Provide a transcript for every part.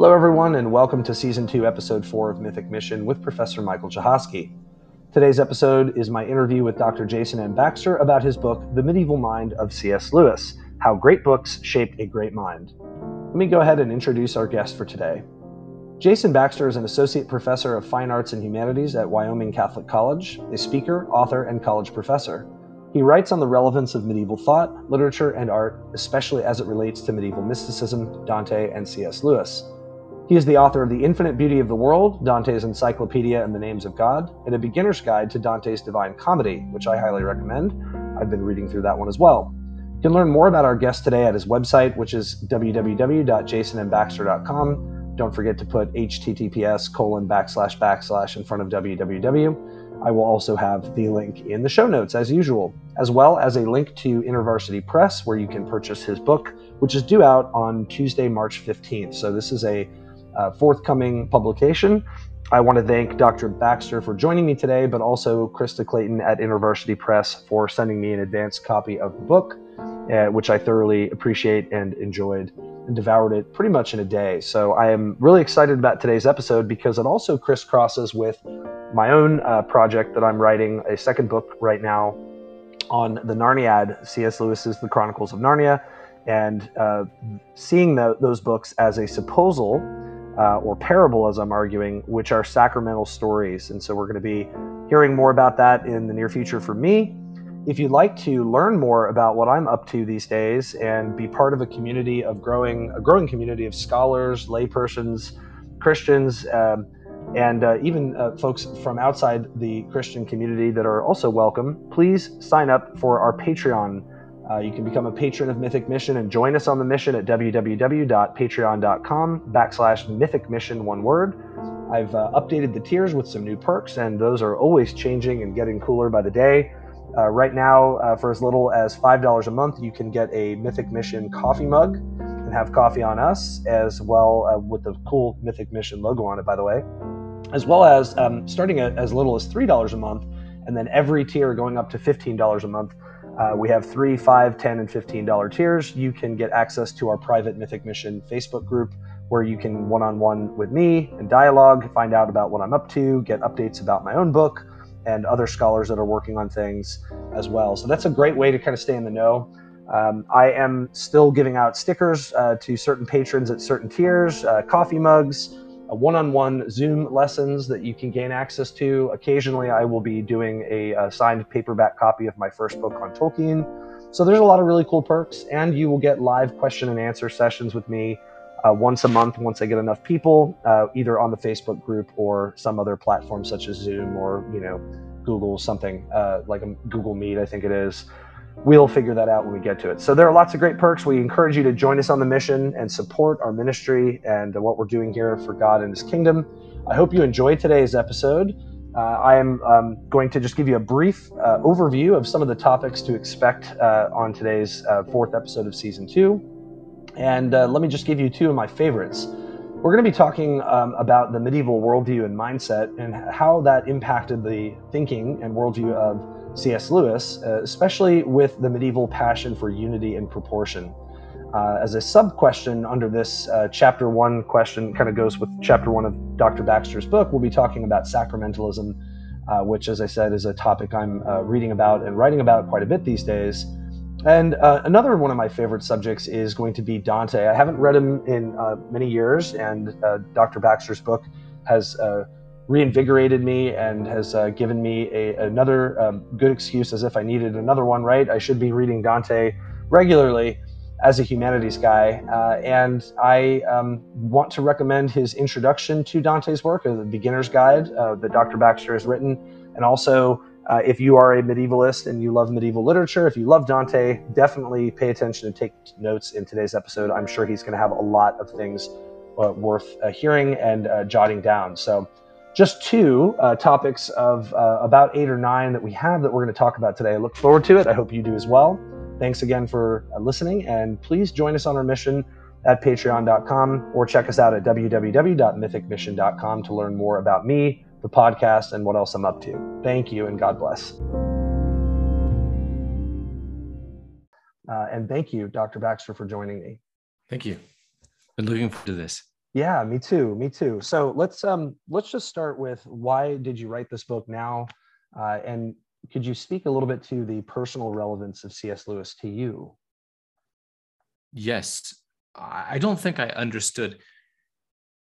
Hello, everyone, and welcome to Season 2, Episode 4 of Mythic Mission with Professor Michael Jahosky. Today's episode is my interview with Dr. Jason M. Baxter about his book, The Medieval Mind of C.S. Lewis How Great Books Shaped a Great Mind. Let me go ahead and introduce our guest for today. Jason Baxter is an associate professor of fine arts and humanities at Wyoming Catholic College, a speaker, author, and college professor. He writes on the relevance of medieval thought, literature, and art, especially as it relates to medieval mysticism, Dante, and C.S. Lewis. He is the author of The Infinite Beauty of the World, Dante's Encyclopedia and the Names of God, and A Beginner's Guide to Dante's Divine Comedy, which I highly recommend. I've been reading through that one as well. You can learn more about our guest today at his website, which is www.jasonmbaxter.com. Don't forget to put https colon backslash backslash in front of www. I will also have the link in the show notes as usual, as well as a link to InterVarsity Press where you can purchase his book, which is due out on Tuesday, March 15th. So this is a uh, forthcoming publication. I want to thank Dr. Baxter for joining me today, but also Krista Clayton at InterVarsity Press for sending me an advanced copy of the book, uh, which I thoroughly appreciate and enjoyed and devoured it pretty much in a day. So I am really excited about today's episode because it also crisscrosses with my own uh, project that I'm writing, a second book right now on the Narniad, C.S. Lewis's The Chronicles of Narnia, and uh, seeing the, those books as a supposal uh, or parable, as I'm arguing, which are sacramental stories. And so we're going to be hearing more about that in the near future for me. If you'd like to learn more about what I'm up to these days and be part of a community of growing, a growing community of scholars, laypersons, Christians, um, and uh, even uh, folks from outside the Christian community that are also welcome, please sign up for our Patreon uh, you can become a patron of Mythic Mission and join us on the mission at www.patreon.com backslash Mythic Mission, one word. I've uh, updated the tiers with some new perks, and those are always changing and getting cooler by the day. Uh, right now, uh, for as little as $5 a month, you can get a Mythic Mission coffee mug and have coffee on us, as well uh, with the cool Mythic Mission logo on it, by the way, as well as um, starting at as little as $3 a month, and then every tier going up to $15 a month uh, we have three, five, ten, and fifteen dollar tiers. You can get access to our private Mythic Mission Facebook group, where you can one-on-one with me and dialogue, find out about what I'm up to, get updates about my own book, and other scholars that are working on things as well. So that's a great way to kind of stay in the know. Um, I am still giving out stickers uh, to certain patrons at certain tiers, uh, coffee mugs one on one Zoom lessons that you can gain access to. Occasionally, I will be doing a, a, signed paperback copy of my first book on Tolkien. So, there's a lot of really cool perks, and you will get live question and answer sessions with me uh, once a month once I get enough people, uh, either on the Facebook group or some other platform such as Zoom or, you know, Google something uh, like a Google Meet, I think it is we'll figure that out when we get to it. So there are lots of great perks. We encourage you to join us on the mission and support our ministry and what we're doing here for God and His kingdom. I hope you enjoyed today's episode. Uh, I am um, going to just give you a brief uh, overview of some of the topics to expect uh, on today's uh, fourth episode of season two. And uh, let me just give you two of my favorites. We're going to be talking um, about the medieval worldview and mindset and how that impacted the thinking and worldview of C.S. Lewis, uh, especially with the medieval passion for unity and proportion. Uh, as a sub question under this uh, chapter one question, kind of goes with chapter one of Dr. Baxter's book, we'll be talking about sacramentalism, uh, which, as I said, is a topic I'm uh, reading about and writing about quite a bit these days. And uh, another one of my favorite subjects is going to be Dante. I haven't read him in many years, and Dr. Baxter's book has reinvigorated me and has uh, given me a, another um, good excuse as if I needed another one, right? I should be reading Dante regularly as a humanities guy. Uh, and I um, want to recommend his introduction to Dante's work, uh, the beginner's guide uh, that Dr. Baxter has written. And also, uh, if you are a medievalist and you love medieval literature, if you love Dante, definitely pay attention and take notes in today's episode. I'm sure he's going to have a lot of things uh, worth hearing and jotting down. So, just two uh, topics of uh, about eight or nine that we have that we're going to talk about today. I look forward to it. I hope you do as well. Thanks again for uh, listening, and please join us on our mission at patreon.com or check us out at www.mythicmission.com to learn more about me, the podcast, and what else I'm up to. Thank you, and God bless. Uh, and thank you, Dr. Baxter, for joining me. Thank you. Been looking forward to this. Yeah, me too. Me too. So let's um let's just start with why did you write this book now, uh, and could you speak a little bit to the personal relevance of C.S. Lewis to you? Yes, I don't think I understood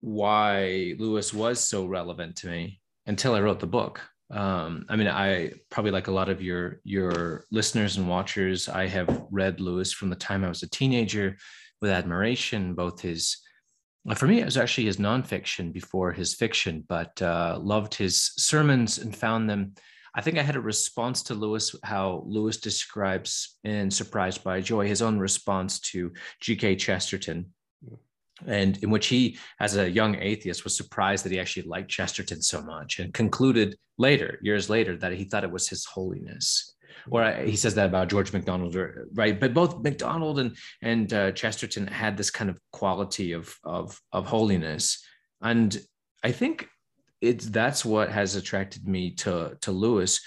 why Lewis was so relevant to me until I wrote the book. Um, I mean, I probably like a lot of your your listeners and watchers. I have read Lewis from the time I was a teenager with admiration, both his for me, it was actually his nonfiction before his fiction, but uh, loved his sermons and found them. I think I had a response to Lewis, how Lewis describes in Surprised by Joy, his own response to G.K. Chesterton, and in which he, as a young atheist, was surprised that he actually liked Chesterton so much and concluded later, years later, that he thought it was his holiness or he says that about George MacDonald, right? But both MacDonald and and uh, Chesterton had this kind of quality of of of holiness, and I think it's that's what has attracted me to to Lewis.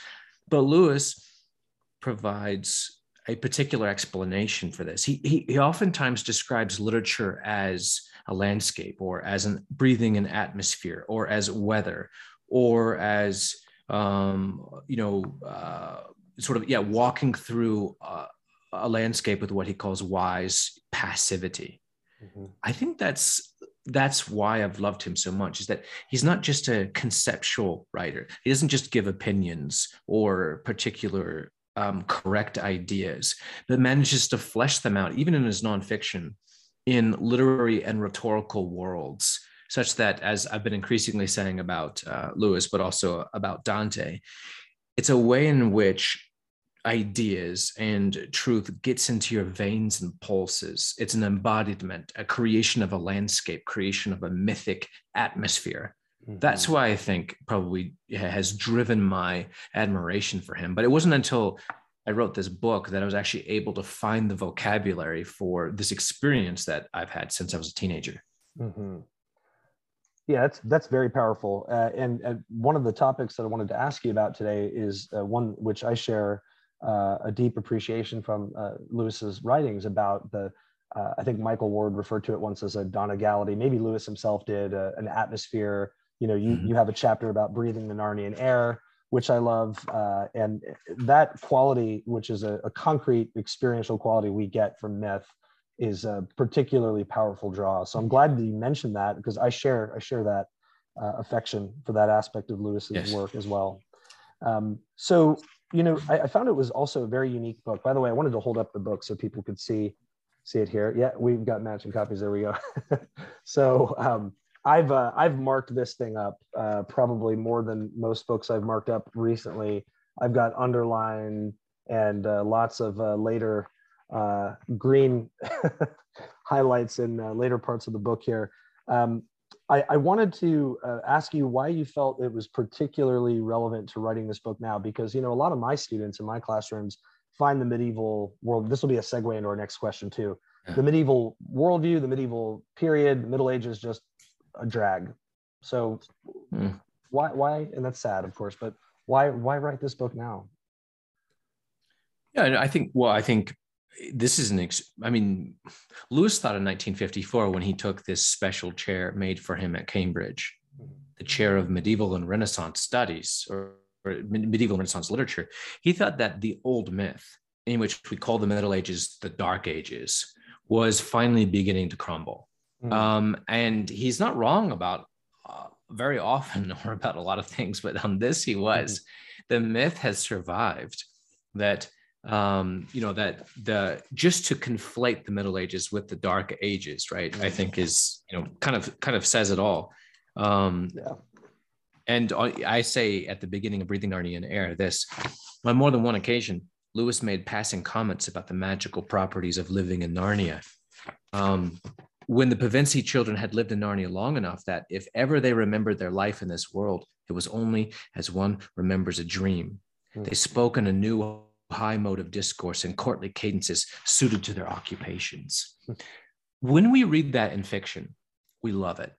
But Lewis provides a particular explanation for this. He, he, he oftentimes describes literature as a landscape or as an breathing an atmosphere or as weather or as um, you know uh, sort of yeah walking through uh, a landscape with what he calls wise passivity mm-hmm. i think that's that's why i've loved him so much is that he's not just a conceptual writer he doesn't just give opinions or particular um, correct ideas but manages to flesh them out even in his nonfiction in literary and rhetorical worlds such that as i've been increasingly saying about uh, lewis but also about dante it's a way in which ideas and truth gets into your veins and pulses. It's an embodiment, a creation of a landscape, creation of a mythic atmosphere. Mm-hmm. That's why I think probably has driven my admiration for him. But it wasn't until I wrote this book that I was actually able to find the vocabulary for this experience that I've had since I was a teenager. Mm-hmm. Yeah, that's that's very powerful. Uh, and, and, one of the topics that I wanted to ask you about today is uh, one which I share uh, a deep appreciation from uh, Lewis's writings about the. Uh, I think Michael Ward referred to it once as a Donegality. Maybe Lewis himself did uh, an atmosphere. You know, you mm-hmm. you have a chapter about breathing the Narnian air, which I love, uh, and that quality, which is a, a, concrete experiential quality we get from myth, is a particularly powerful draw. So I'm glad that you mentioned that because I share I share that uh, affection for that aspect of Lewis's yes. work as well. Um, so you know, I, I, found it was also a very unique book. By the way, I wanted to hold up the book so people could see see it here. Yeah, we've got matching copies. There we go. so um, I've uh, I've marked this thing up uh, probably more than most books I've marked up recently. I've got underline and uh, lots of uh, later uh, green highlights in uh, later parts of the book here. Um, I, I wanted to uh, ask you why you felt it was particularly relevant to writing this book now, because you know a lot of my students in my classrooms find the medieval world. This will be a segue into our next question too. Yeah. The medieval worldview, the medieval period, the Middle Ages, just a drag. So mm. why why? And that's sad, of course, but why why write this book now? Yeah, I think. Well, I think this is an ex- i mean lewis thought in 1954 when he took this special chair made for him at cambridge the chair of medieval and renaissance studies or, or medieval renaissance literature he thought that the old myth in which we call the middle ages the dark ages was finally beginning to crumble mm. um, and he's not wrong about uh, very often or about a lot of things but on this he was mm. the myth has survived that um you know that the just to conflate the middle ages with the dark ages right i think is you know kind of kind of says it all um yeah and i say at the beginning of breathing narnian air this on more than one occasion lewis made passing comments about the magical properties of living in narnia um when the Pevensie children had lived in Narnia long enough that if ever they remembered their life in this world, it was only as one remembers a dream. Mm. They spoke in a new high mode of discourse and courtly cadences suited to their occupations. When we read that in fiction, we love it.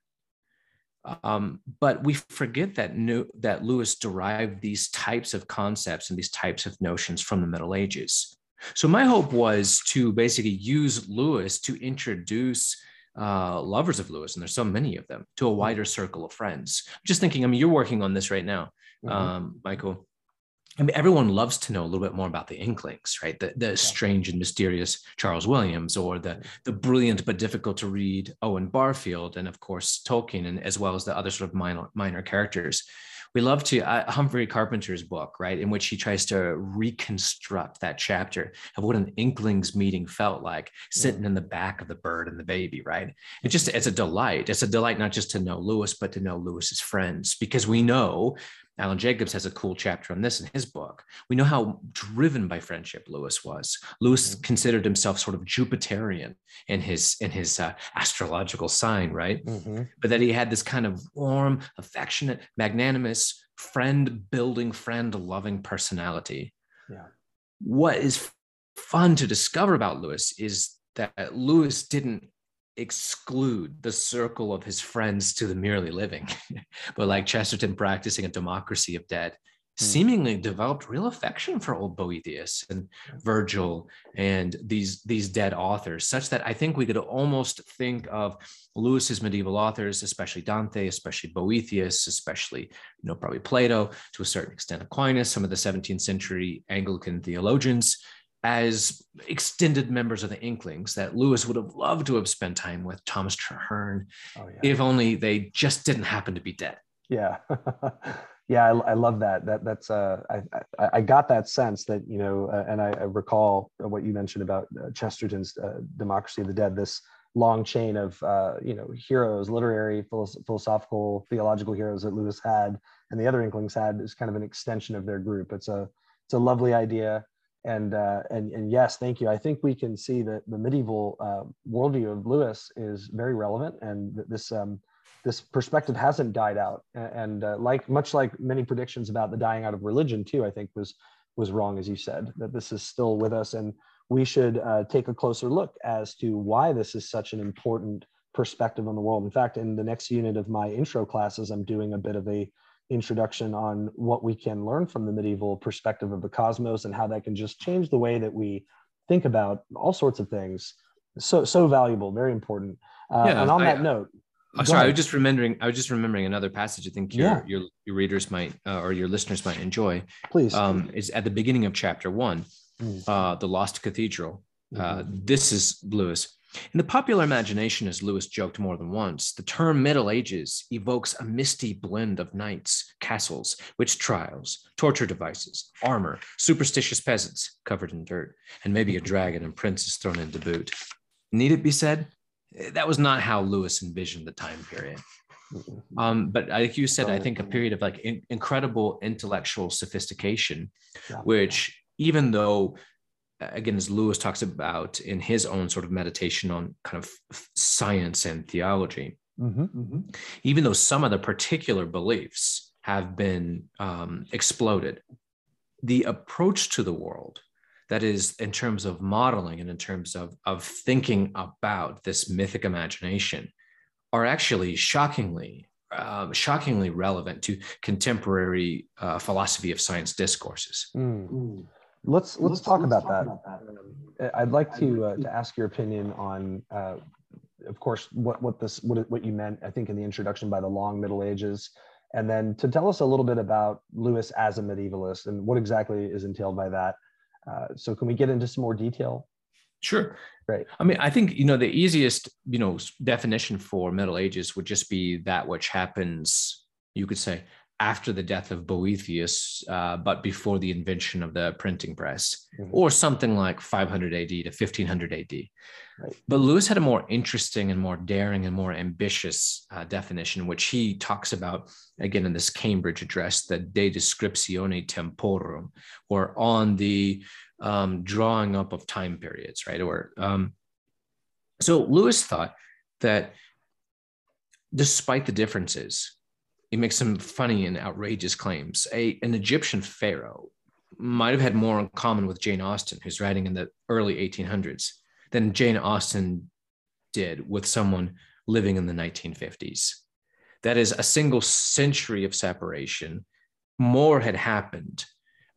Um, but we forget that new, that Lewis derived these types of concepts and these types of notions from the Middle Ages. So my hope was to basically use Lewis to introduce uh, lovers of Lewis, and there's so many of them, to a wider circle of friends. I'm just thinking, I mean, you're working on this right now, mm-hmm. um, Michael. I mean, everyone loves to know a little bit more about the Inklings, right? The, the strange and mysterious Charles Williams, or the the brilliant but difficult to read Owen Barfield, and of course Tolkien, and as well as the other sort of minor minor characters we love to uh, Humphrey Carpenter's book, right, in which he tries to reconstruct that chapter of what an Inklings meeting felt like, sitting in the back of the bird and the baby, right? It just it's a delight. It's a delight not just to know Lewis, but to know Lewis's friends, because we know Alan Jacobs has a cool chapter on this in his book. We know how driven by friendship Lewis was. Lewis mm-hmm. considered himself sort of Jupiterian in his in his uh, astrological sign, right? Mm-hmm. But that he had this kind of warm, affectionate, magnanimous, friend building, friend loving personality. Yeah. What is fun to discover about Lewis is that Lewis didn't exclude the circle of his friends to the merely living, but like Chesterton practicing a democracy of dead, hmm. seemingly developed real affection for old Boethius and Virgil and these these dead authors, such that I think we could almost think of Lewis's medieval authors, especially Dante, especially Boethius, especially you know probably Plato, to a certain extent Aquinas, some of the 17th century Anglican theologians, as extended members of the Inklings that Lewis would have loved to have spent time with Thomas Traherne, oh, yeah. if only they just didn't happen to be dead. Yeah, yeah, I, I, love that. That that's uh, I, I, I got that sense that you know, uh, and I, I, recall what you mentioned about uh, Chesterton's uh, Democracy of the Dead. This long chain of uh, you know heroes, literary, philosophical, theological heroes that Lewis had, and the other Inklings had is kind of an extension of their group. It's a it's a lovely idea and uh, and and yes, thank you. I think we can see that the medieval uh, worldview of Lewis is very relevant, and this um, this perspective hasn't died out. And uh, like much like many predictions about the dying out of religion too, I think was was wrong as you said that this is still with us, and we should uh, take a closer look as to why this is such an important perspective on the world. In fact, in the next unit of my intro classes, I'm doing a bit of a introduction on what we can learn from the medieval perspective of the cosmos and how that can just change the way that we think about all sorts of things. So so valuable, very important. Uh, yeah, and on I, that note, oh, sorry, ahead. I was just remembering. I was just remembering another passage. I think your yeah. your, your readers might uh, or your listeners might enjoy. Please, um, is at the beginning of chapter one, mm. uh, the Lost Cathedral. Uh, mm-hmm. This is Lewis. In the popular imagination, as Lewis joked more than once, the term Middle Ages evokes a misty blend of knights, castles, witch trials, torture devices, armor, superstitious peasants covered in dirt, and maybe a dragon and princess thrown into boot. Need it be said? That was not how Lewis envisioned the time period. Um, but like you said, I think a period of like in- incredible intellectual sophistication, which even though again, as Lewis talks about in his own sort of meditation on kind of science and theology, mm-hmm, mm-hmm. even though some of the particular beliefs have been um, exploded, the approach to the world, that is, in terms of modeling and in terms of, of thinking about this mythic imagination, are actually shockingly uh, shockingly relevant to contemporary uh, philosophy of science discourses. Mm. Let's let's, let's talk, let's about, talk that. about, that. I'd like to uh, to ask your opinion on, uh, of course, what what this what what you meant. I think in the introduction by the long Middle Ages, and then to tell us a little bit about Lewis as a medievalist and what exactly is entailed by that. Uh, so, can we get into some more detail? Sure. Right. I mean, I think you know the easiest you know definition for Middle Ages would just be that which happens. You could say after the death of Boethius, uh, but before the invention of the printing press, mm-hmm. or something like 500 AD to 1500 AD. Right. But Lewis had a more interesting and more daring and more ambitious uh, definition, which he talks about again in this Cambridge address, the De Descriptione Temporum, or on the um, drawing up of time periods, right? Or um, so Lewis thought that despite the differences he makes some funny and outrageous claims. A, an Egyptian pharaoh might have had more in common with Jane Austen, who's writing in the early 1800s, than Jane Austen did with someone living in the 1950s. That is a single century of separation. More had happened,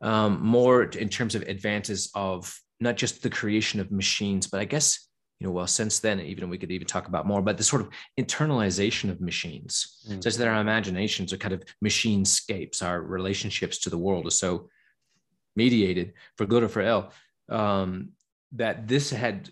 um, more in terms of advances of not just the creation of machines, but I guess you know, well, since then, even we could even talk about more, but the sort of internalization of machines, mm. such that our imaginations are kind of machine scapes, our relationships to the world are so mediated for good or for ill. Um, that this had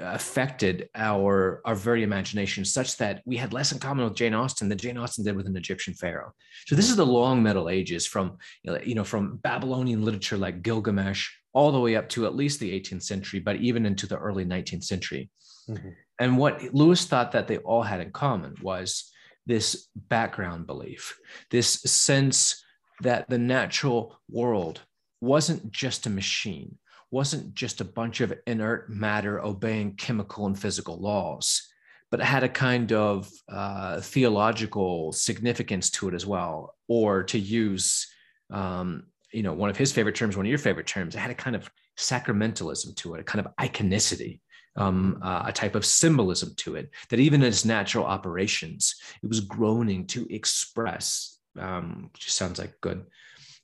affected our our very imagination such that we had less in common with Jane Austen than Jane Austen did with an Egyptian pharaoh. So this is the long Middle Ages from you know from Babylonian literature like Gilgamesh all the way up to at least the 18th century, but even into the early 19th century. Mm-hmm. And what Lewis thought that they all had in common was this background belief, this sense that the natural world wasn't just a machine wasn't just a bunch of inert matter obeying chemical and physical laws, but had a kind of uh, theological significance to it as well. Or to use, um, you know, one of his favorite terms, one of your favorite terms, it had a kind of sacramentalism to it, a kind of iconicity. Um, uh, a type of symbolism to it that even in its natural operations, it was groaning to express, um, which sounds like good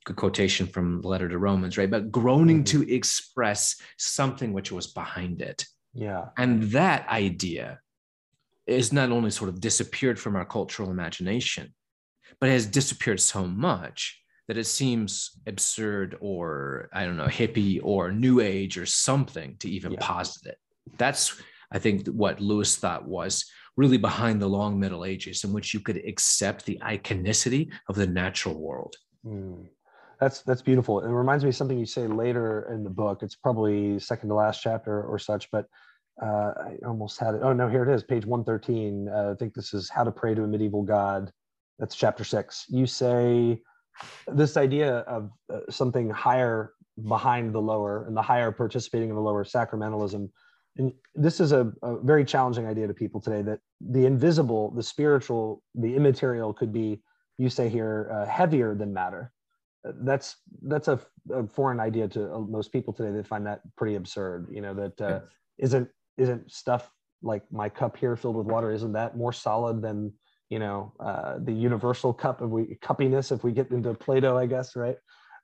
good quotation from the letter to Romans, right? But groaning mm-hmm. to express something which was behind it. Yeah. And that idea is not only sort of disappeared from our cultural imagination, but has disappeared so much that it seems absurd or I don't know, hippie or new age or something to even yeah. posit it. That's I think what Lewis thought was really behind the long Middle Ages, in which you could accept the iconicity of the natural world. Mm. That's that's beautiful. It reminds me of something you say later in the book. It's probably second to last chapter or such, but uh, I almost had it. Oh no, here it is, page one thirteen. Uh, I think this is how to pray to a medieval god. That's chapter six. You say this idea of uh, something higher behind the lower, and the higher participating in the lower sacramentalism. And this is a, a very challenging idea to people today. That the invisible, the spiritual, the immaterial could be, you say here, uh, heavier than matter that's that's a, a, foreign idea to uh, most people today. They find that pretty absurd. You know that uh, not isn't stuff like my cup here filled with water isn't that more solid than you know uh, the universal cup of we cuppiness if we get into Plato, I guess, right?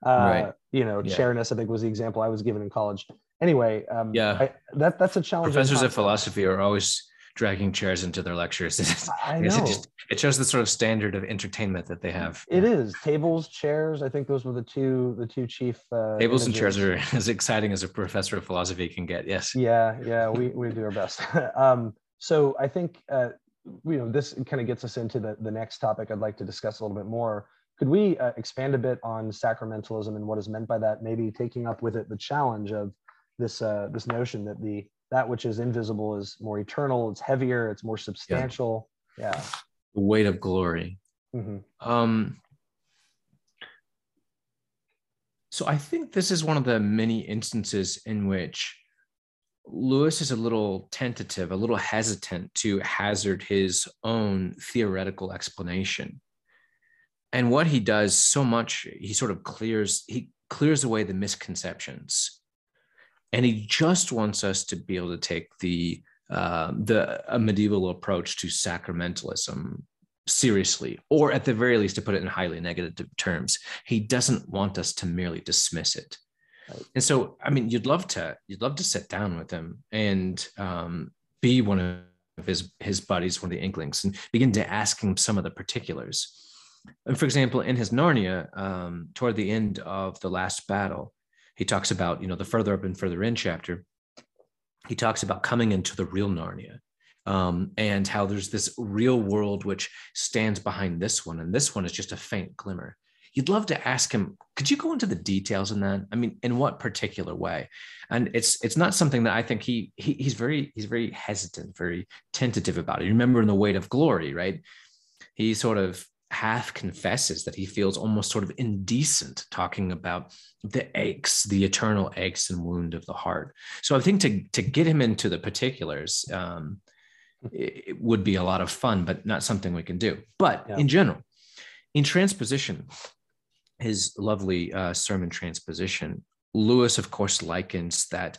Uh, right. You know, yeah. chairness, I think was the example I was given in college. Anyway, um, yeah, I, that that's a challenge. Professors of philosophy are always dragging chairs into their lectures. I know. It, just, it shows the sort of standard of entertainment that they have. It is tables, chairs. I think those were the two the two chief uh, tables images. and chairs are as exciting as a professor of philosophy can get. Yes. Yeah, yeah, we we do our best. um, so I think uh, you know this kind of gets us into the the next topic I'd like to discuss a little bit more. Could we uh, expand a bit on sacramentalism and what is meant by that? Maybe taking up with it the challenge of this uh, this notion that the that which is invisible is more eternal it's heavier it's more substantial yeah, yeah. the weight of glory mm-hmm. um so i think this is one of the many instances in which lewis is a little tentative a little hesitant to hazard his own theoretical explanation and what he does so much he sort of clears he clears away the misconceptions and he just wants us to be able to take the uh, the medieval approach to sacramentalism seriously, or at the very least, to put it in highly negative terms. He doesn't want us to merely dismiss it. And so, I mean, you'd love to you'd love to sit down with him and um, be one of his his buddies, one of the Inklings, and begin to ask him some of the particulars. And for example, in his Narnia, um, toward the end of the last battle, he talks about, you know, the further up and further in chapter, he talks about coming into the real Narnia um, and how there's this real world which stands behind this one, and this one is just a faint glimmer. You'd love to ask him, could you go into the details in that? I mean, in what particular way? And it's it's not something that I think he, he he's very he's very hesitant, very tentative about it. You remember in the weight of glory, right? He sort of half confesses that he feels almost sort of indecent talking about the aches, the eternal aches and wound of the heart. So I think to to get him into the particulars um, it, it would be a lot of fun, but not something we can do. But yeah. in general, in transposition, his lovely uh, sermon transposition, Lewis, of course, likens that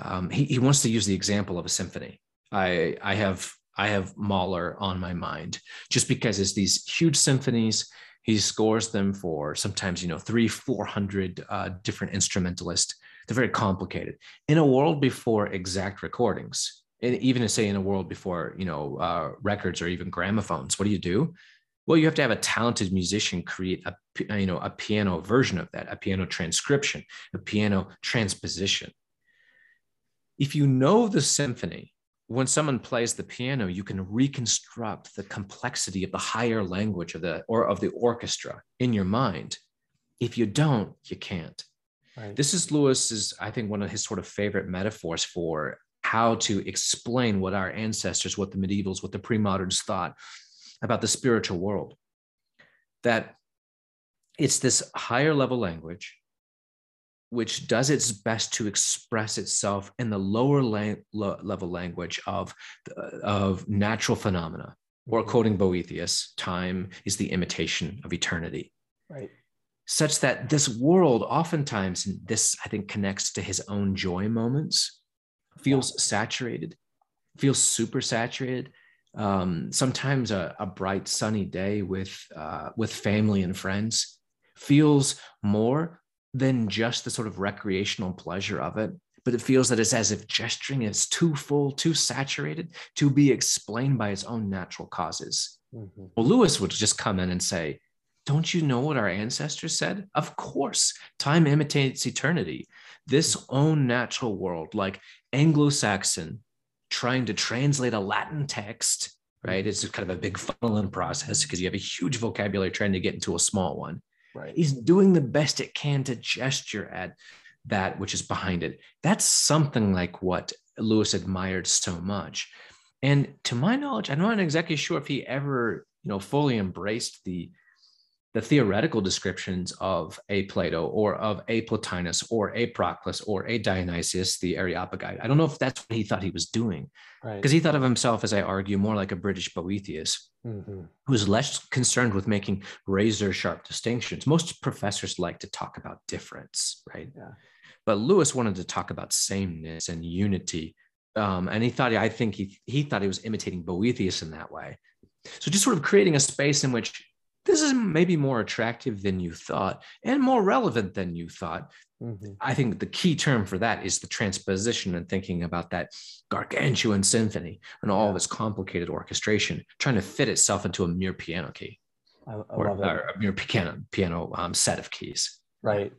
um, he, he wants to use the example of a symphony. I I have I have Mahler on my mind just because it's these huge symphonies. He scores them for sometimes, you know, three, 400 uh, different instrumentalists. They're very complicated. In a world before exact recordings, And even to say in a world before, you know, uh, records or even gramophones, what do you do? Well, you have to have a talented musician create a, you know, a piano version of that, a piano transcription, a piano transposition. If you know the symphony, when someone plays the piano, you can reconstruct the complexity of the higher language of the or of the orchestra in your mind. If you don't, you can't. Right. This is Lewis's, I think, one of his sort of favorite metaphors for how to explain what our ancestors, what the medievals, what the pre-moderns thought about the spiritual world. That it's this higher level language which does its best to express itself in the lower la- level language of, of natural phenomena. Or quoting Boethius, time is the imitation of eternity. Right. Such that this world, oftentimes, and this I think connects to his own joy moments, feels yeah. saturated, feels super saturated. Um, sometimes a, a, bright sunny day with uh, with family and friends feels more than just the sort of recreational pleasure of it. But it feels that it's as if gesturing is too full, too saturated to be explained by its own natural causes. Mm-hmm. Well, Lewis would just come in and say, Don't you know what our ancestors said? Of course, time imitates eternity. This own natural world, like Anglo Saxon, trying to translate a Latin text, hmm. right? It's kind of a big funneling process because you have a huge vocabulary trying to get into a small one. Right. He's doing the best it can to gesture at that which is behind it. That's something like what Lewis admired so much. And to my knowledge, I'm not exactly sure if he ever, you know, fully embraced the the theoretical descriptions of a Plato or of a Plotinus or a Proclus or a Dionysius, the Areopagite. I don't know if that's what he thought he was doing, because right. he thought of himself, as I argue, more like a British Boethius, mm-hmm. who was less concerned with making razor sharp distinctions. Most professors like to talk about difference, right? Yeah. But Lewis wanted to talk about sameness and unity. Um, and he thought, I think he, he thought he was imitating Boethius in that way. So just sort of creating a space in which this is maybe more attractive than you thought and more relevant than you thought. Mm-hmm. I think the key term for that is the transposition and thinking about that gargantuan symphony and all yeah. of its complicated orchestration, trying to fit itself into a mere piano key I, I or, or, a mere piano piano um, set of keys. Right.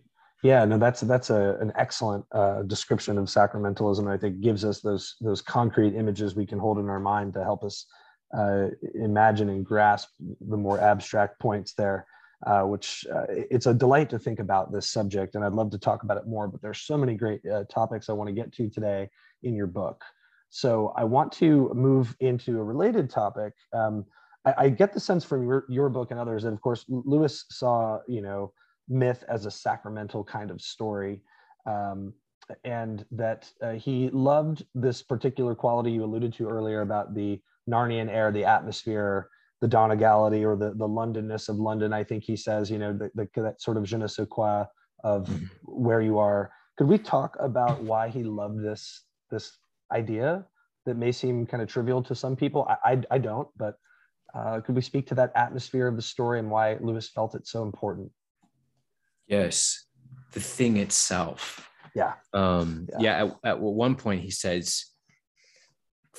Yeah. No, that's that's a, an excellent uh, description of sacramentalism. I think gives us those those concrete images we can hold in our mind to help us uh, imagine and grasp the more abstract points there, uh, which uh, it's a delight to think about this subject. And I'd love to talk about it more, but there's so many great uh, topics I want to get to today in your book. So I want to move into a related topic. Um, I, I, get the sense from your, your book and others that, of course, Lewis saw, you know, myth as a sacramental kind of story. Um, and that uh, he loved this particular quality you alluded to earlier about the Narnian air, the atmosphere, the Donegality or the, the Londonness of London. I think he says, you know, the, the, that sort of je ne sais quoi of mm-hmm. where you are. Could we talk about why he loved this this idea that may seem kind of trivial to some people? I, I, I don't, but uh, could we speak to that atmosphere of the story and why Lewis felt it so important? Yes, the thing itself. Yeah. Um, yeah. yeah at, at one point, he says,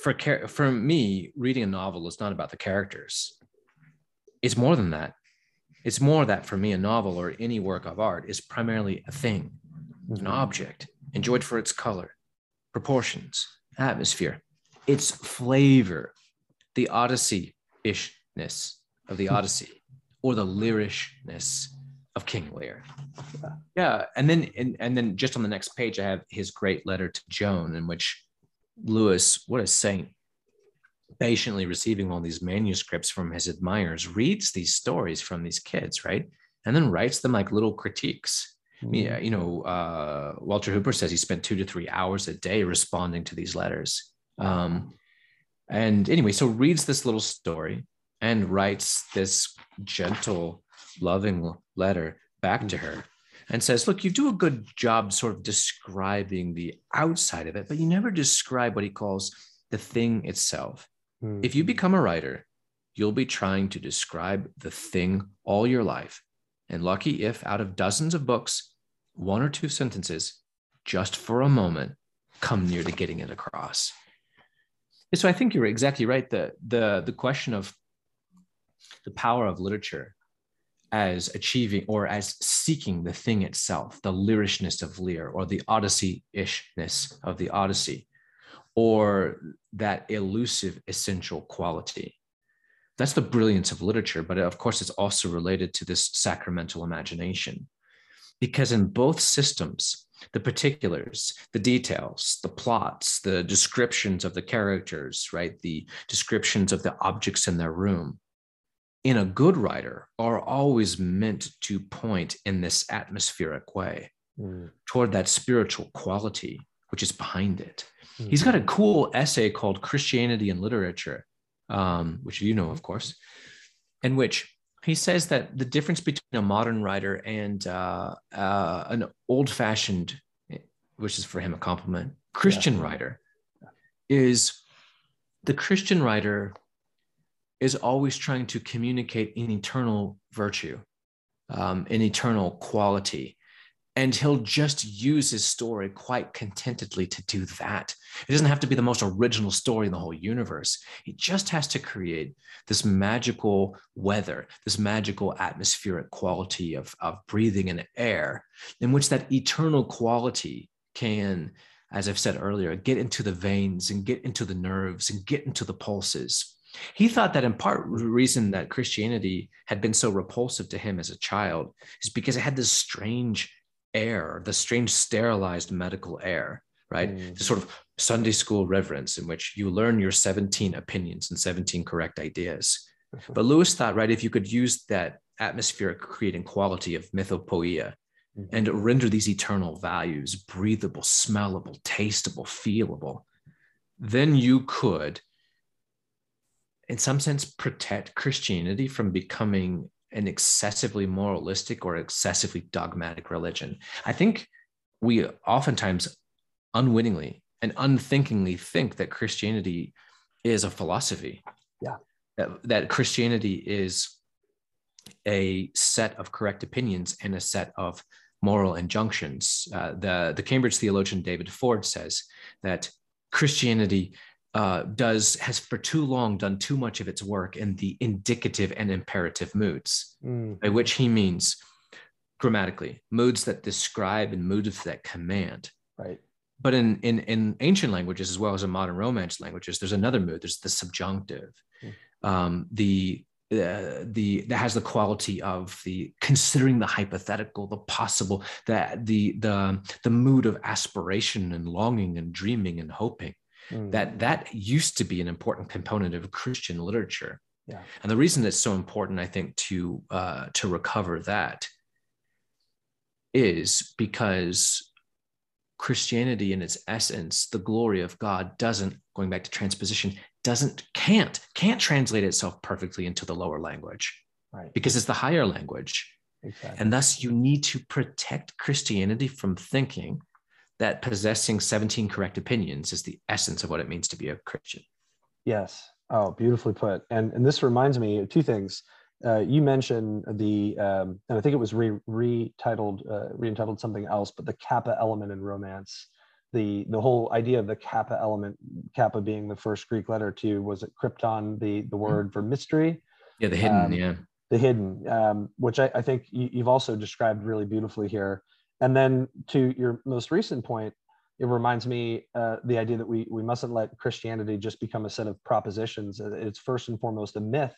for for me, reading a novel is not about the characters. It's more than that. It's more that for me, a novel or any work of art is primarily a thing, an mm-hmm. object, enjoyed for its color, proportions, atmosphere, its flavor, the Odyssey ishness of the Odyssey, or the lyrishness of King Lear. Yeah. And then and, and then just on the next page, I have his great letter to Joan, in which Lewis, what a saint, patiently receiving all these manuscripts from his admirers, reads these stories from these kids, right? And then writes them like little critiques. Mm-hmm. Yeah, you know, uh, Walter Hooper says he spent two to three hours a day responding to these letters. Um, and anyway, so reads this little story and writes this gentle, loving letter back to her and says, Look, you do a good job sort of describing the outside of it, but you never describe what he calls the thing itself. Mm. If you become a writer, you'll be trying to describe the thing all your life. And lucky if out of dozens of books, one or two sentences, just for a moment, come near to getting it across. So I think you're exactly right. The the the question of the power of literature as achieving or as seeking the thing itself, the lyrishness of Lear or the Odyssey-ishness of the Odyssey, or that elusive essential quality. That's the brilliance of literature, but of course, it's also related to this sacramental imagination. Because in both systems, the particulars, the details, the plots, the descriptions of the characters, right? The descriptions of the objects in their room, in a good writer, are always meant to point in this atmospheric way mm. toward that spiritual quality which is behind it. Mm. He's got a cool essay called Christianity and Literature, um, which you know, of course, in which he says that the difference between a modern writer and uh, uh, an old fashioned, which is for him a compliment, Christian yeah. writer is the Christian writer is always trying to communicate an eternal virtue, um, an eternal quality. And he'll just use his story quite contentedly to do that. It doesn't have to be the most original story in the whole universe. He just has to create this magical weather, this magical atmospheric quality of, of breathing and air, in which that eternal quality can, as I've said earlier, get into the veins and get into the nerves and get into the pulses. He thought that in part the reason that Christianity had been so repulsive to him as a child is because it had this strange air, the strange sterilized medical air, right? Mm. The sort of Sunday school reverence in which you learn your 17 opinions and 17 correct ideas. Mm-hmm. But Lewis thought, right, if you could use that atmospheric creating quality of mythopoeia mm-hmm. and render these eternal values breathable, smellable, tasteable, feelable, then you could, in some sense, protect Christianity from becoming an excessively moralistic or excessively dogmatic religion. I think we oftentimes unwittingly and unthinkingly think that Christianity is a philosophy. Yeah. That, that Christianity is a set of correct opinions and a set of moral injunctions. Uh, the, the Cambridge theologian David Ford says that Christianity uh, does has for too long done too much of its work in the indicative and imperative moods, mm. by which he means grammatically moods that describe and moods that command. Right. But in, in in ancient languages as well as in modern Romance languages, there's another mood. There's the subjunctive, mm. um, the uh, the that has the quality of the considering the hypothetical, the possible, that the the the mood of aspiration and longing and dreaming and hoping mm. that that used to be an important component of Christian literature. Yeah. And the reason it's so important, I think, to uh, to recover that is because Christianity, in its essence, the glory of God, doesn't going back to transposition, doesn't can't can't translate itself perfectly into the lower language, right? Because it's the higher language. Exactly. And thus, you need to protect Christianity from thinking that possessing 17 correct opinions is the essence of what it means to be a Christian. Yes. Oh, beautifully put. And and this reminds me of two things. Uh, you mentioned the, um, and I think it was re retitled, uh, reentitled something else, but the kappa element in romance. The the whole idea of the kappa element, kappa being the first Greek letter to was it krypton, the the mm-hmm. word for mystery. Yeah, the hidden. Um, yeah, the hidden, um, which I, I think you've also described really beautifully here. And then to your most recent point, it reminds me uh, the idea that we we mustn't let Christianity just become a set of propositions. Uh, it's first and foremost a myth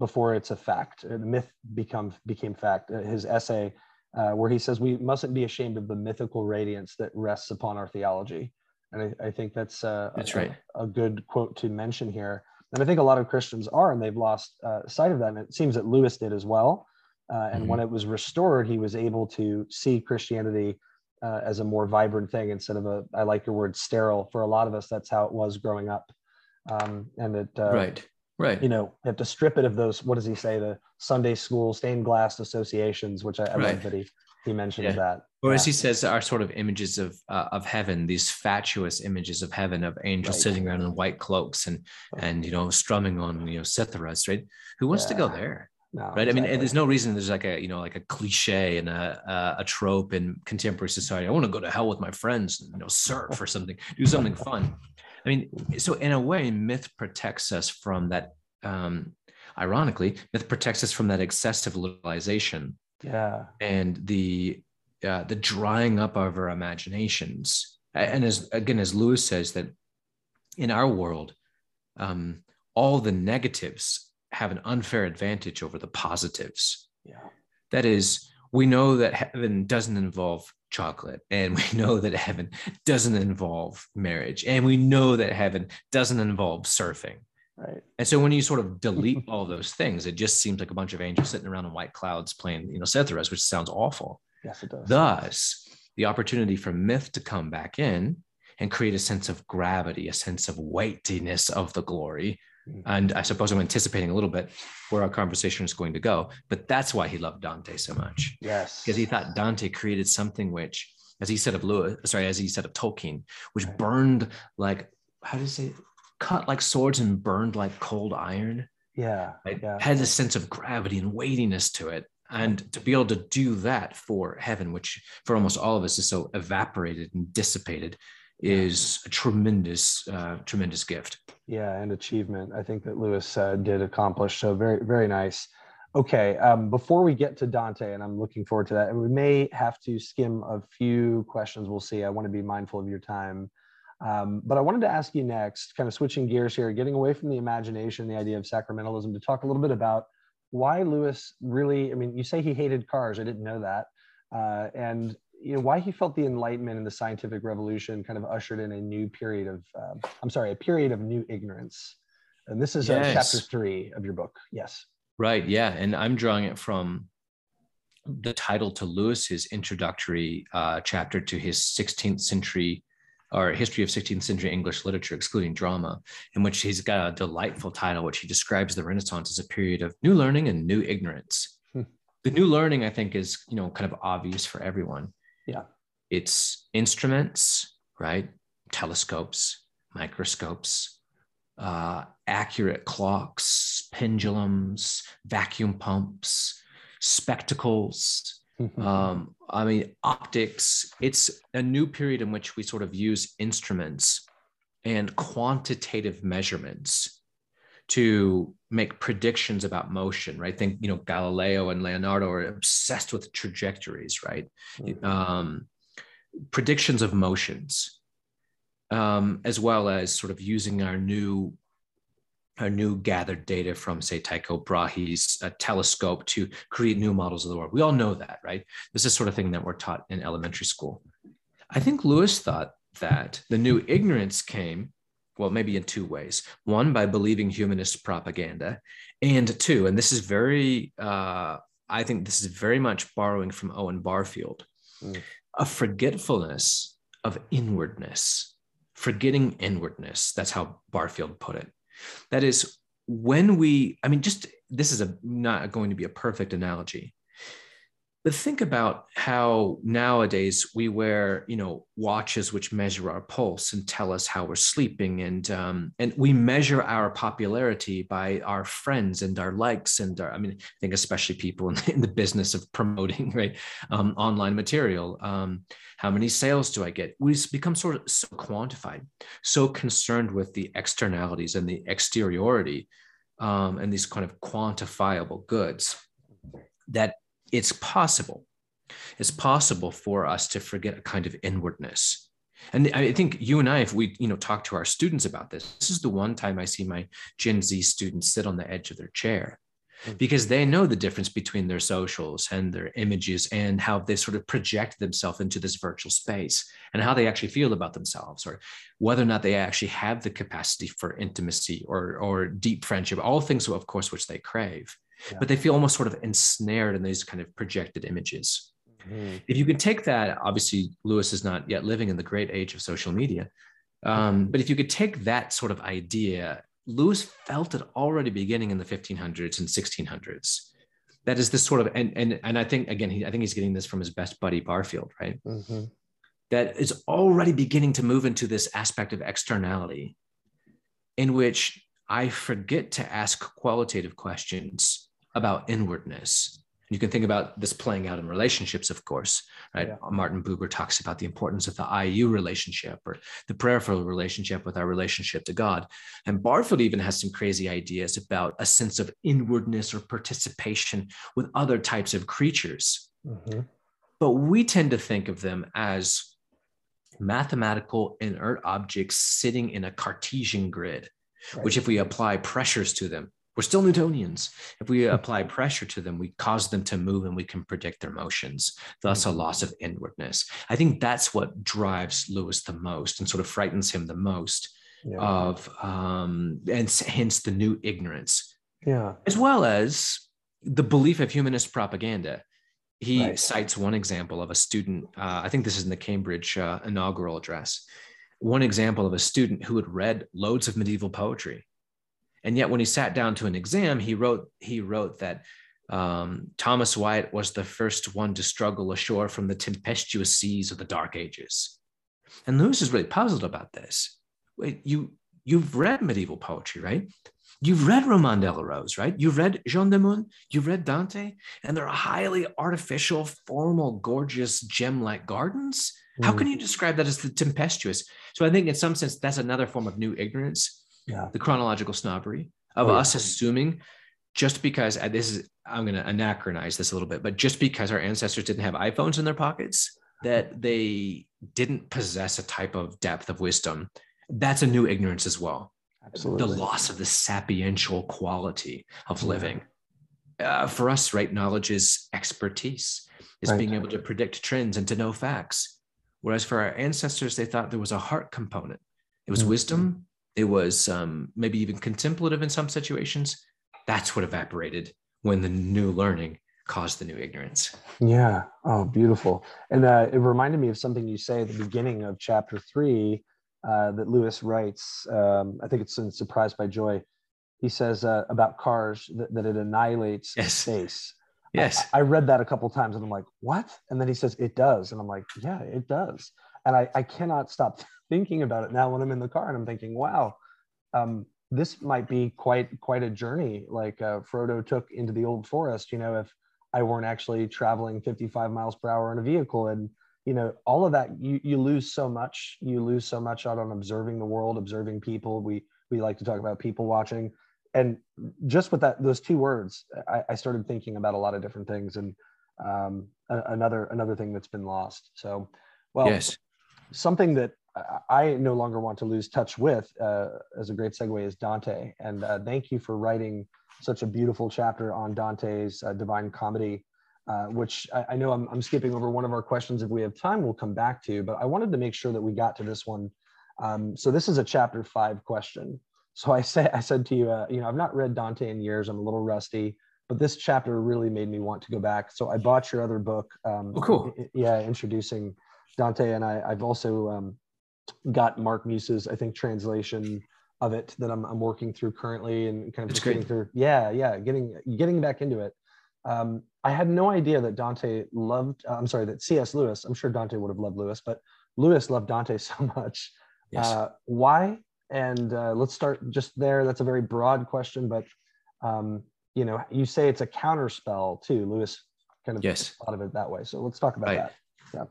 before it's a fact. Uh, the myth become became fact. Uh, his essay uh, where he says we mustn't be ashamed of the mythical radiance that rests upon our theology, and I, I think that's uh, that's right. A, a, good quote to mention here. And I think a lot of Christians are, and they've lost sight of that. And it seems that Lewis did as well. Uh, and mm-hmm. when it was restored, he was able to see Christianity uh, as a more vibrant thing instead of a, I like your word, sterile. For a lot of us, that's how it was growing up. Um, and it, uh, right, right. You know, you have to strip it of those, what does he say, the Sunday school stained glass associations, which I, I right. love that he, he mentioned yeah. that. Or yeah. as he says, are sort of images of uh, of heaven, these fatuous images of heaven of angels right. sitting around in white cloaks and and you know strumming on you know citharas, right? Who wants yeah. to go there? No, right. Exactly. I mean, there's no reason there's like a you know like a cliche and a a, a trope in contemporary society. I want to go to hell with my friends, and, you know, surf or something, do something fun. I mean, so in a way, myth protects us from that. Um, ironically, myth protects us from that excessive literalization. Yeah. And the uh, the drying up of our imaginations. And as again, as Lewis says, that in our world, um, all the negatives have an unfair advantage over the positives. Yeah. That is, we know that heaven doesn't involve chocolate, and we know that heaven doesn't involve marriage, and we know that heaven doesn't involve surfing. Right. And so when you sort of delete all those things, it just seems like a bunch of angels sitting around in white clouds playing, you know, Citharas, which sounds awful. Yes, it does. Thus, the opportunity for myth to come back in and create a sense of gravity, a sense of weightiness of the glory. And I suppose I'm anticipating a little bit where our conversation is going to go, but that's why he loved Dante so much. Yes. Because he thought Dante created something which, as he said of Lewis, sorry, as he said of Tolkien, which burned like, how do you say, cut like swords and burned like cold iron. Yeah, it yeah. had a sense of gravity and weightiness to it. And to be able to do that for heaven, which for almost all of us is so evaporated and dissipated, is a tremendous, uh, tremendous gift. Yeah, and achievement. I think that Lewis uh, did accomplish. So very, very nice. Okay, um, before we get to Dante, and I'm looking forward to that, and we may have to skim a few questions. We'll see. I want to be mindful of your time. Um, but I wanted to ask you next, kind of switching gears here, getting away from the imagination, the idea of sacramentalism, to talk a little bit about why Lewis really, I mean, you say he hated cars. I didn't know that. Uh, and you know why he felt the enlightenment and the scientific revolution kind of ushered in a new period of uh, i'm sorry a period of new ignorance and this is uh, chapter three of your book yes right yeah and i'm drawing it from the title to lewis's introductory uh, chapter to his 16th century or history of 16th century English literature, excluding drama, in which he's got a delightful title, which he describes the Renaissance as a period of new learning and new ignorance. Hmm. The new learning, I think, is you know kind of obvious for everyone. Yeah, it's instruments, right? Telescopes, microscopes, uh, accurate clocks, pendulums, vacuum pumps, spectacles, um, I mean, optics, it's a new period in which we sort of use instruments and quantitative measurements to make predictions about motion, right? Think, you know, Galileo and Leonardo are obsessed with trajectories, right? Mm-hmm. Um, predictions of motions, um, as well as sort of using our new our new gathered data from, say, Tycho Brahe's uh, telescope to create new models of the world. We all know that, right? This is sort of thing that we're taught in elementary school. I think Lewis thought that the new ignorance came, well, maybe in two ways. One, by believing humanist propaganda, and two, and this is very, uh, I think this is very much borrowing from Owen Barfield, mm. a forgetfulness of inwardness, forgetting inwardness. That's how Barfield put it that is when we, I mean, just this is a not going to be a perfect analogy, but think about how nowadays we wear, you know, watches which measure our pulse and tell us how we're sleeping, and um, and we measure our popularity by our friends and our likes and our, I mean, I think especially people in, in the business of promoting right um, online material. Um, how many sales do I get? We become sort of so quantified, so concerned with the externalities and the exteriority, um, and these kind of quantifiable goods that it's possible. It's possible for us to forget a kind of inwardness. And I think you and I, if we, you know, talk to our students about this, this is the one time I see my Gen Z students sit on the edge of their chair hmm. because they know the difference between their socials and their images and how they sort of project themselves into this virtual space and how they actually feel about themselves or whether or not they actually have the capacity for intimacy or, or deep friendship, all things, of course, which they crave yeah. but they feel almost sort of ensnared in these kind of projected images. Mm-hmm. If you could take that, obviously Lewis is not yet living in the great age of social media, um, but if you could take that sort of idea, Lewis felt it already beginning in the 1500s and 1600s. That is this sort of, and and and I think again, he, I think he's getting this from his best buddy Barfield, right? Mm-hmm. That is already beginning to move into this aspect of externality, in which I forget to ask qualitative questions about inwardness. you can think about this playing out in relationships, of course, right? Yeah. Martin Buber talks about the importance of the I-You relationship or the prayerful relationship with our relationship to God. And Barfield even has some crazy ideas about a sense of inwardness or participation with other types of creatures. Mm-hmm. But we tend to think of them as mathematical inert objects sitting in a Cartesian grid, Right. which, if we apply pressures to them, we're still Newtonians. If we apply pressure to them, we cause them to move and we can predict their motions, thus a loss of inwardness. I think that's what drives Lewis the most and sort of frightens him the most yeah. of, um, and hence the new ignorance, yeah. as well as the belief of humanist propaganda. He Right. cites one example of a student, uh, I think this is in the Cambridge uh, inaugural address, one example of a student who had read loads of medieval poetry and yet when he sat down to an exam he wrote he wrote that um, thomas wyatt was the first one to struggle ashore from the tempestuous seas of the dark ages. And lewis is really puzzled about this. Wait you you've read medieval poetry right? You've read roman de la rose right? You've read jean de meun you've read dante and they're highly artificial formal gorgeous gem-like gardens. How Mm. can you describe that as the tempestuous? So i think in some sense that's another form of new ignorance Yeah. the chronological snobbery of Oh, yeah. us assuming just because this is i'm going to anachronize this a little bit but just because our ancestors didn't have iphones in their pockets that they didn't possess a type of depth of wisdom that's a new ignorance as well Absolutely. the loss of the sapiential quality of Yeah. living uh, for us right knowledge is expertise is Right. being able to predict trends and to know facts whereas for our ancestors they thought there was a heart component it was Mhm. wisdom it was um, maybe even contemplative in some situations that's what evaporated when the new learning caused the new ignorance Yeah. Oh, beautiful. And uh, it reminded me of something you say at the beginning of chapter three uh, that Lewis writes. Um, I think it's in Surprised by Joy. He says uh, about cars that, that it annihilates Yes. space. yes I, I read that a couple times and I'm like, what? And then he says, it does. And I'm like, yeah, it does. And I, I cannot stop thinking about it now when I'm in the car and I'm thinking, wow, um, this might be quite quite a journey. Like uh, Frodo took into the old forest. You know, if I weren't actually traveling 55 miles per hour in a vehicle. And you know all of that you you lose so much. You lose so much out on observing the world observing people. We we like to talk about people watching. And just with that those two words i, I started thinking about a lot of different things. And um, another another thing that's been lost. So well yes something that I- no longer want to lose touch with, uh, as a great segue, is Dante. And uh, thank you for writing such a beautiful chapter on Dante's uh, Divine Comedy, uh, which I, I know I'm, I'm skipping over one of our questions. If we have time, we'll come back to, but I wanted to make sure that we got to this one. Um, so this is a chapter five question. So I say, I said to you, uh, you know, I've not read Dante in years. I'm a little rusty, but this chapter really made me want to go back. So I bought your other book. Um, Oh, cool. Yeah, introducing Dante, and I, I've also um, got Mark Musa's, I think, translation of it that I'm, I'm working through currently and kind of just getting through. Yeah, yeah, getting getting back into it. Um, I had no idea that Dante loved. uh, I'm sorry, that C.S. Lewis. I'm sure Dante would have loved Lewis, but Lewis loved Dante so much. yes Uh, why? And uh, let's start just there. That's a very broad question, but um, you know, you say it's a counterspell too. Lewis kind of yes thought of it that way. So let's talk about Right. that.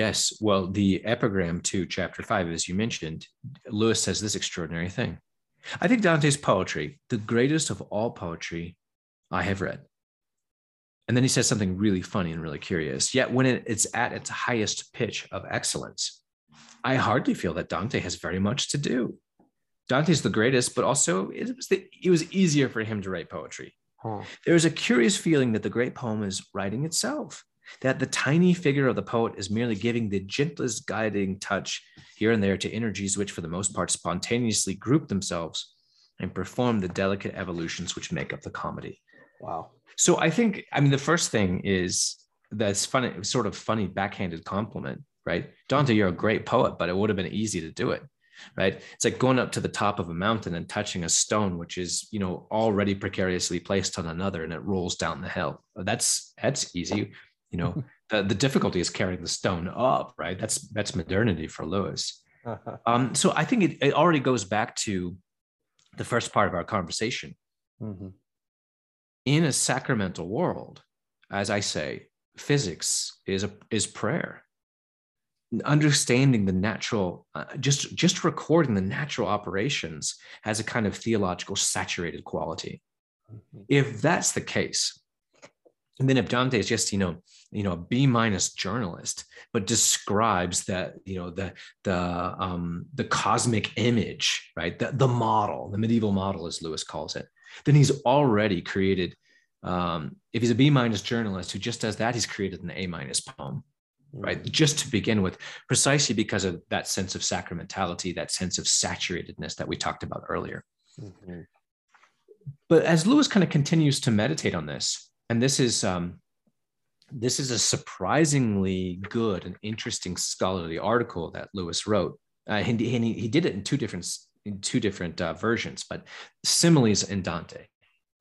Yes. Well, the epigram to chapter five, as you mentioned, Lewis says this extraordinary thing. I think Dante's poetry, the greatest of all poetry I have read. And then he says something really funny and really curious. Yet when it, it's at its highest pitch of excellence, I hardly feel that Dante has very much to do. Dante's the greatest, but also it was, the, it was easier for him to write poetry. Huh. There is a curious feeling that the great poem is writing itself, that the tiny figure of the poet is merely giving the gentlest guiding touch here and there to energies which, for the most part, spontaneously group themselves and perform the delicate evolutions which make up the comedy. Wow. So I think, I mean, the first thing is that's funny, sort of funny backhanded compliment, right? Dante, you're a great poet, but it would have been easy to do it, right? It's like going up to the top of a mountain and touching a stone, which is, you know, already precariously placed on another and it rolls down the hill. That's, that's easy. You know, the, the difficulty is carrying the stone up, right? That's, that's modernity for Lewis. Um, so I think it, it already goes back to the first part of our conversation Mhm. in a sacramental world, as I say, physics is a, is prayer. Understanding the natural, uh, just just recording the natural operations has a kind of theological saturated quality. Mm-hmm. If that's the case, and then if Dante is just you know you know a B minus journalist, but describes that you know the the um, the cosmic image, right? The the model, the medieval model, as Lewis calls it, then he's already created um, if he's a B minus journalist who just does that, he's created an A minus poem, right? Mm-hmm. Just to begin with, precisely because of that sense of sacramentality, that sense of saturatedness that we talked about earlier. Mm-hmm. But as Lewis kind of continues to meditate on this, and this is um, this is a surprisingly good and interesting scholarly article that Lewis wrote. Uh, and, he, and he, he, did it in two different in two different uh, versions, but similes in Dante.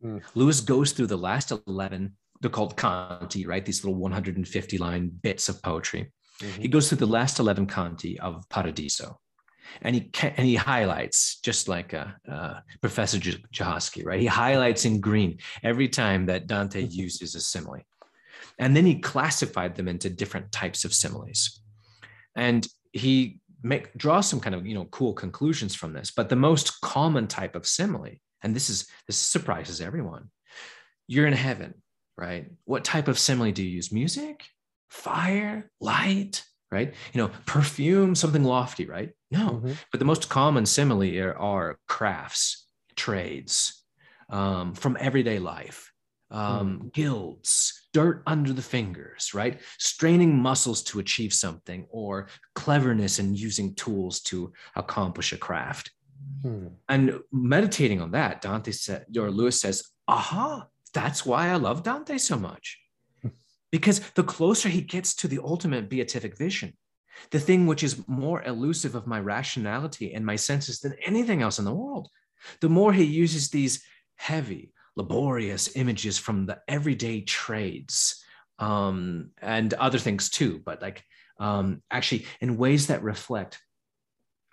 Mm. Lewis goes through the last 11, they're called canti, right? These little 150 line bits of poetry. Mm-hmm. He goes through the last 11 canti of Paradiso. And he and he highlights just like uh, uh, Professor Jahosky, right? He highlights in green every time that Dante mm-hmm. uses a simile, and then he classified them into different types of similes, and he make draw some kind of you know cool conclusions from this. But the most common type of simile and this is this surprises everyone you're in heaven right? What type of simile do you use? Music? Fire? Light right you know perfume something lofty right no mm-hmm. but the most common simile are, are crafts trades um, from everyday life um, mm. guilds dirt under the fingers right straining muscles to achieve something or cleverness in using tools to accomplish a craft Hmm. And meditating on that, Dante said, or Lewis says, aha, that's why I love Dante so much. Because the closer he gets to the ultimate beatific vision, the thing which is more elusive of my rationality and my senses than anything else in the world, the more he uses these heavy, laborious images from the everyday trades um, and other things too, but like um, actually in ways that reflect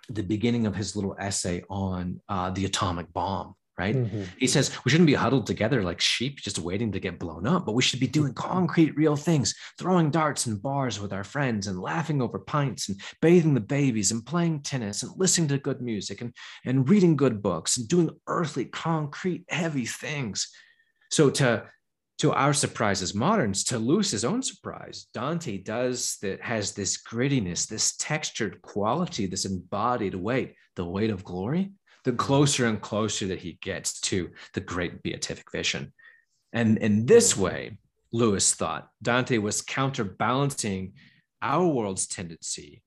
the beginning of his little essay on uh, the atomic bomb right? Mm-hmm. He says we shouldn't be huddled together like sheep just waiting to get blown up, but we should be doing concrete, real things, throwing darts and bars with our friends and laughing over pints and bathing the babies and playing tennis and listening to good music and, and reading good books and doing earthly, concrete, heavy things. So to to our surprise as moderns, to Lewis's own surprise, Dante does that has this grittiness, this textured quality, this embodied weight, the weight of glory, the closer and closer that he gets to the great beatific vision. And in this way, Lewis thought Dante was counterbalancing our world's tendency,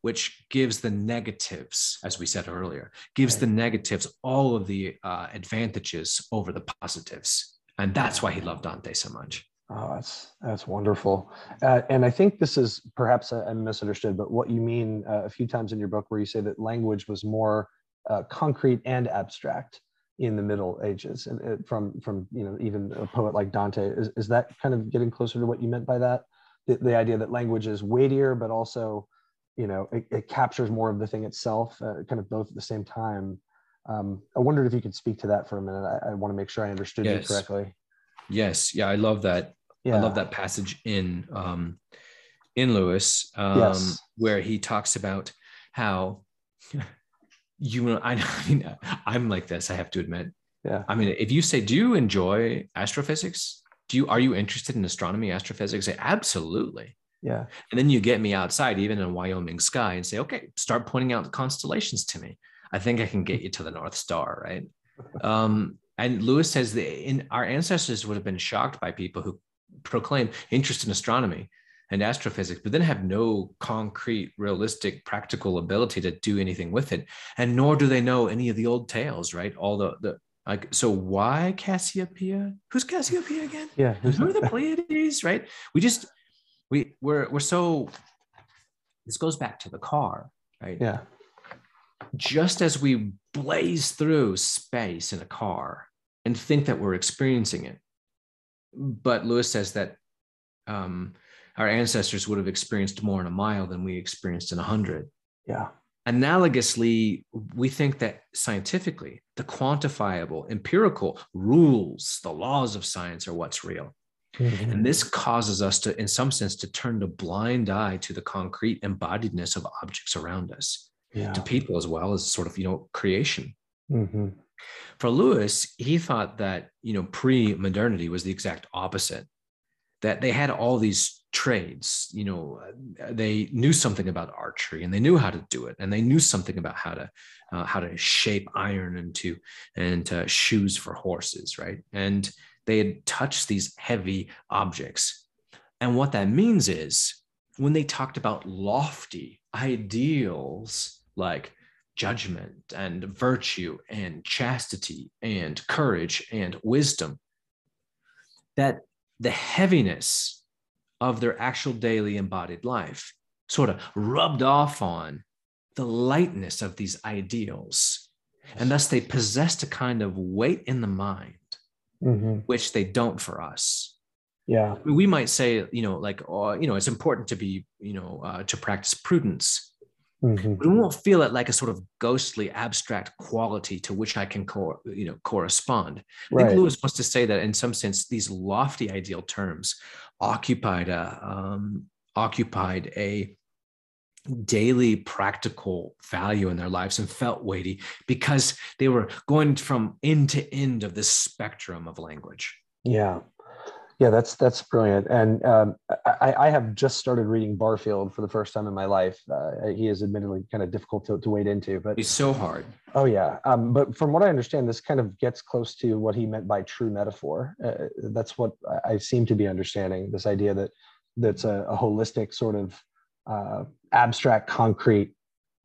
which gives the negatives, as we said earlier, gives the negatives all of the uh, advantages over the positives and that's why he loved Dante so much. Oh, that's that's wonderful, uh, and I think this is perhaps I misunderstood, but what you mean uh, a few times in your book, where you say that language was more uh, concrete and abstract in the Middle Ages, and uh, from from you know even a poet like Dante, is is that kind of getting closer to what you meant by that? The, the idea that language is weightier, but also, you know, it, it captures more of the thing itself, uh, kind of both at the same time. Um, I wondered if you could speak to that for a minute. I, I want to make sure I understood yes. you correctly. Yes. Yeah. I love that. Yeah. I love that passage in um, in Lewis um, yes. where he talks about how you know I, I mean I'm like this. I have to admit. Yeah. I mean, if you say, "Do you enjoy astrophysics? Do you are you interested in astronomy, astrophysics?" I say, "Absolutely." Yeah. And then you get me outside, even in Wyoming sky, and say, "Okay, start pointing out the constellations to me." I think I can get you to the North Star, right? Um, and Lewis says that in, our ancestors would have been shocked by people who proclaim interest in astronomy and astrophysics, but then have no concrete, realistic, practical ability to do anything with it. And nor do they know any of the old tales, right? All the, the like, so why Cassiopeia? Who's Cassiopeia again? Yeah. Who are the Pleiades, right? We just, we, we're, we're so, this goes back to the car, right? Yeah just as we blaze through space in a car and think that we're experiencing it. But Lewis says that um, our ancestors would have experienced more in a mile than we experienced in a hundred. Yeah. Analogously, we think that scientifically, the quantifiable, empirical rules, the laws of science are what's real. Mm-hmm. And this causes us to, in some sense, to turn a blind eye to the concrete embodiedness of objects around us, yeah. to people as well as sort of, you know, creation. Mm-hmm. For Lewis, he thought that, you know, pre-modernity was the exact opposite, that they had all these trades, you know, they knew something about archery and they knew how to do it. And they knew something about how to, uh, how to shape iron into, into shoes for horses. Right. And, they had touched these heavy objects. And what that means is when they talked about lofty ideals like judgment and virtue and chastity and courage and wisdom, that the heaviness of their actual daily embodied life sort of rubbed off on the lightness of these ideals. And thus they possessed a kind of weight in the mind mm-hmm. which they don't for us. Yeah. We might say, you know, like, oh, you know, it's important to be, you know, uh, to practice prudence. Mm-hmm. But won't feel it like a sort of ghostly, abstract quality to which I can, co- you know, correspond. I think Lewis wants to say that in some sense, these lofty ideal terms occupied a um, occupied a daily practical value in their lives and felt weighty because they were going from end to end of this spectrum of language. Yeah. Yeah, that's that's brilliant, and um, I, I, have just started reading Barfield for the first time in my life. Uh, he is admittedly kind of difficult to, to wade into, but he's so hard. Oh yeah, um, but from what I understand, this kind of gets close to what he meant by true metaphor. Uh, that's what I seem to be understanding. This idea that that's a, a holistic sort of uh, abstract, concrete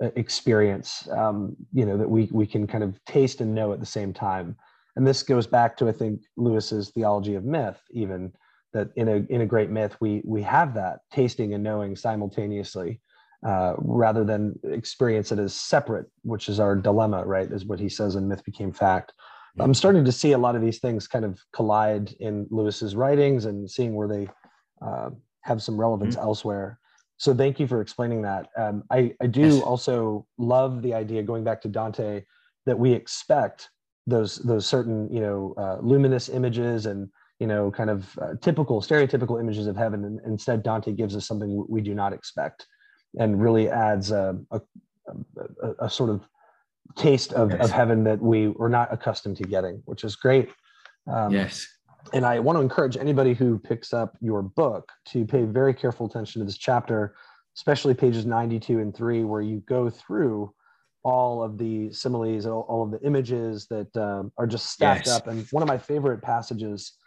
uh, experience, um, you know, that we we can kind of taste and know at the same time. And this goes back to I think Lewis's theology of myth, even that in a in a great myth we we have that tasting and knowing simultaneously, uh, rather than experience it as separate, which is our dilemma, right? Is what he says in Myth Became Fact. I'm starting to see a lot of these things kind of collide in Lewis's writings and seeing where they uh, have some relevance mm-hmm. elsewhere so thank you for explaining that. Um, I, I do yes. also love the idea going back to Dante that we expect those those certain you know uh, luminous images and you know kind of uh, typical stereotypical images of heaven and instead Dante gives us something we do not expect and really adds a, a, a, a sort of taste of, yes. of heaven that we were not accustomed to getting, which is great. Um, yes and I want to encourage anybody who picks up your book to pay very careful attention to this chapter, especially pages 92 and 3, where you go through all of the similes, all, all of the images that um, are just stacked yes. up. And one of my favorite passages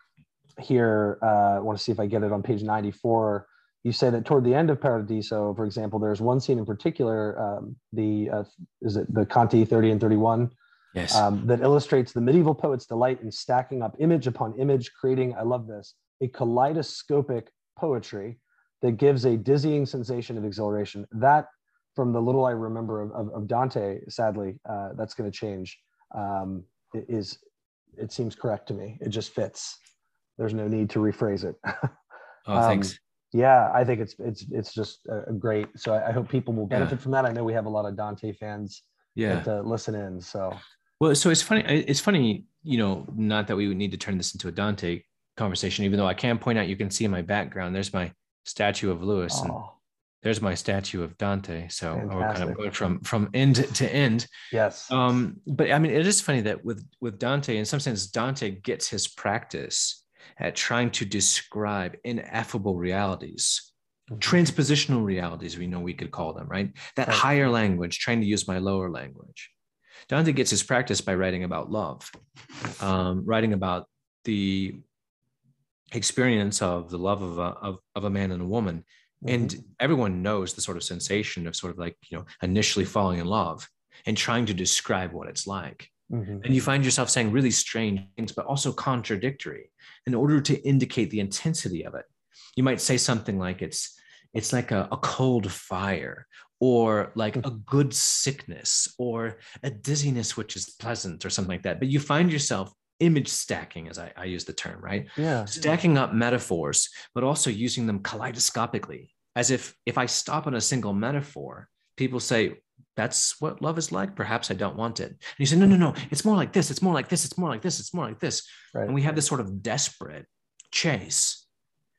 here, uh, I want to see if I get it on page 94. You say that toward the end of Paradiso, for example, there's one scene in particular, um, the uh, is it the Canti 30 and 31, yes. um, that illustrates the medieval poet's delight in stacking up image upon image, creating, I love this, a kaleidoscopic poetry that gives a dizzying sensation of exhilaration. That, from the little I remember of, of, of Dante, sadly, uh, that's going to change. Um, it is it seems correct to me. It just fits. There's no need to rephrase it. oh, um, thanks. Yeah, I think it's it's it's just a great. So I, I hope people will benefit yeah. from that. I know we have a lot of Dante fans yeah. that uh, listen in. So well, so it's funny. It's funny, you know, not that we would need to turn this into a Dante conversation, even though I can point out, you can see in my background, there's my statue of Lewis oh. and there's my statue of Dante. So Fantastic. we're kind of going from from end to end. Yes. Um, but I mean, it is funny that with with Dante, in some sense, Dante gets his practice at trying to describe ineffable realities, mm-hmm. transpositional realities, we know we could call them, right? That right. higher language, trying to use my lower language. Dante gets his practice by writing about love, um, writing about the experience of the love of a, of, of a man and a woman. Mm-hmm. And everyone knows the sort of sensation of sort of like, you know, initially falling in love and trying to describe what it's like. Mm-hmm. And you find yourself saying really strange things, but also contradictory in order to indicate the intensity of it. You might say something like it's it's like a, a cold fire or like hmm. a good sickness or a dizziness which is pleasant or something like that but you find yourself image stacking as I, I, use the term right? Yeah. Stacking up metaphors but also using them kaleidoscopically as if if i stop on a single metaphor people say that's what love is like. Perhaps i don't want it. And you say no no no. It's more like this. It's more like this. It's more like this. It's more like this. Right. and we have this sort of desperate chase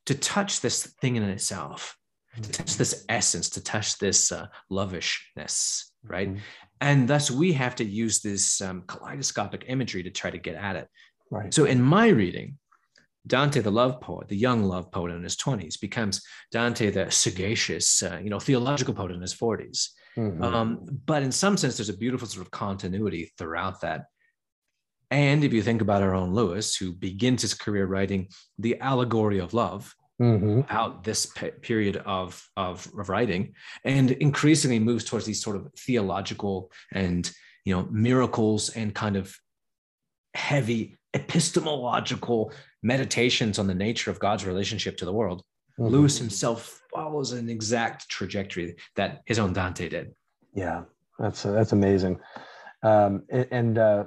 to touch this thing in itself, to Mm-hmm. touch this essence, to touch this uh, lovishness, right? Mhm. And thus we have to use this um, kaleidoscopic imagery to try to get at it. Right. So in my reading, Dante, the love poet, the young love poet in his 20s, becomes Dante, the sagacious, uh, you know, theological poet in his 40s. Mhm. Um, but in some sense, there's a beautiful sort of continuity throughout that. And if you think about our own Lewis, who begins his career writing the allegory of love Mhm. about this pe- period of, of, of writing, and increasingly moves towards these sort of theological and you know miracles and kind of heavy epistemological meditations on the nature of God's relationship to the world. Mhm. Lewis himself follows an exact trajectory that his own Dante did. Yeah, that's that's amazing. Um, and and, uh,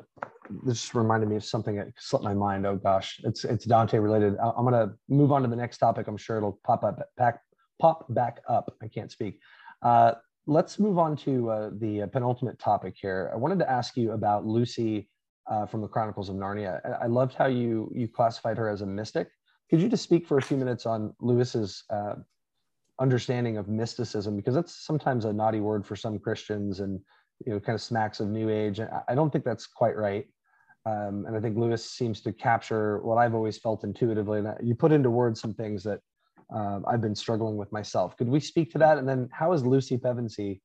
this reminded me of something that slipped my mind. Oh gosh, it's it's Dante related. I- I'm gonna move on to the next topic. I'm sure it'll pop up back pop back up. I can't speak. Uh, let's move on to uh, the uh, penultimate topic here. I wanted to ask you about Lucy uh, from the Chronicles of Narnia. I- loved how you you classified her as a mystic. Could you just speak for a few minutes on Lewis's uh, understanding of mysticism because that's sometimes a naughty word for some Christians and you know kind of smacks of new age. I don't think that's quite right. Um, and I think Lewis seems to capture what I've always felt intuitively. And you put into words some things that um, I've been struggling with myself. Could we speak to that? And then how is Lucy Pevensey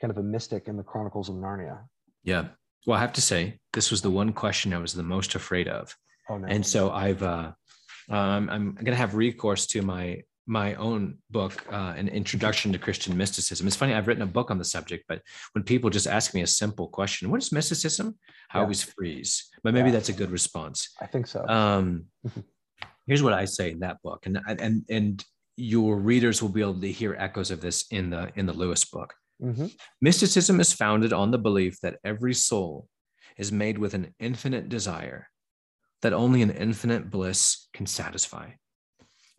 kind of a mystic in the Chronicles of Narnia? Yeah. Well, I have to say, this was the one question I was the most afraid of. Oh no. And so I've, uh, um, I'm going to have recourse to my my own book, uh, an introduction to Christian mysticism. It's funny, I've written a book on the subject, but when people just ask me a simple question, what is mysticism? I Yeah. always freeze. But maybe Yeah. that's a good response. I think so. Um, Mhm. here's what I say in that book, and and and your readers will be able to hear echoes of this in the in the Lewis book. Mhm. Mysticism is founded on the belief that every soul is made with an infinite desire that only an infinite bliss can satisfy.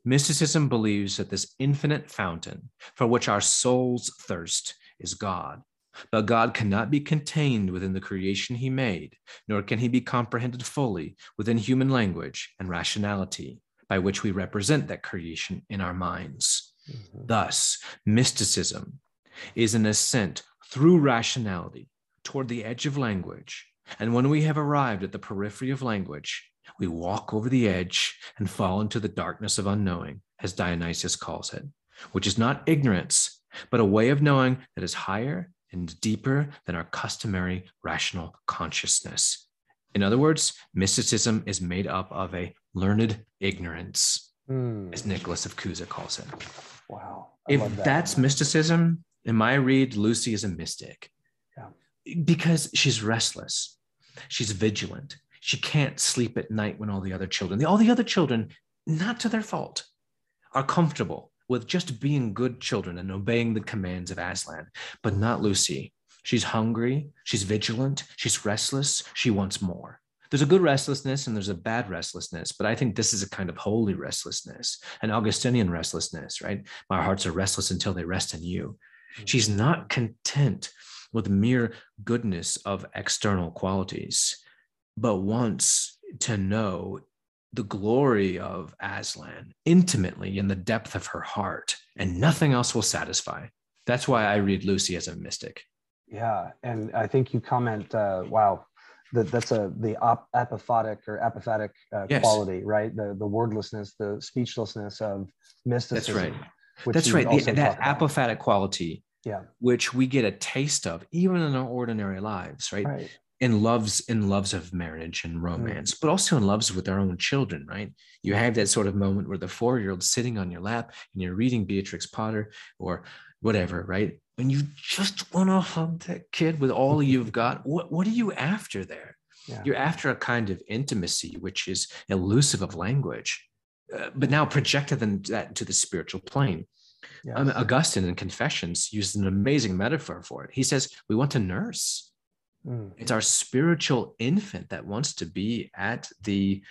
Mysticism believes that this infinite fountain for which our souls thirst is God, but God cannot be contained within the creation he made, nor can he be comprehended fully within human language and rationality by which we represent that creation in our minds. Mhm. Thus, mysticism is an ascent through rationality toward the edge of language. And when we have arrived at the periphery of language, we walk over the edge and fall into the darkness of unknowing, as Dionysius calls it, which is not ignorance, but a way of knowing that is higher and deeper than our customary rational consciousness. In other words, mysticism is made up of a learned ignorance, Hmm. as Nicholas of Cusa calls it Wow. I if that. that's mysticism, in my read, Lucy is a mystic. Yeah. Because she's restless, she's vigilant, she can't sleep at night when all the other children, all the other children, not to their fault, are comfortable with just being good children and obeying the commands of Aslan, but not Lucy. She's hungry, she's vigilant, she's restless, she wants more. There's a good restlessness and there's a bad restlessness, but I think this is a kind of holy restlessness, an Augustinian restlessness, right? My hearts are restless until they rest in you. Mm-hmm. She's not content with mere goodness of external qualities, but wants to know the glory of Aslan intimately in the depth of her heart, and nothing else will satisfy. That's why I read Lucy as a mystic. Yeah, and I think you comment, uh, wow, that that's a the op- apophatic or apophatic uh, Yes. quality, right? The the wordlessness, the speechlessness of mysticism. That's right. which That's right. The, that apophatic quality, Yeah, which we get a taste of even in our ordinary lives, right? right. In loves in loves of marriage and romance but also in loves with our own children right? You have that sort of moment where the four-year-old sitting on your lap and you're reading beatrix potter or whatever right? And you just want to hug that kid with all you've got. What, what are you after there? Yeah. you're after a kind of intimacy which is elusive of language uh, but now projected then that into the spiritual plane. Yes. um, augustine in confessions uses an amazing metaphor for it. He says we want to nurse Mm, it's our spiritual infant that wants to be at the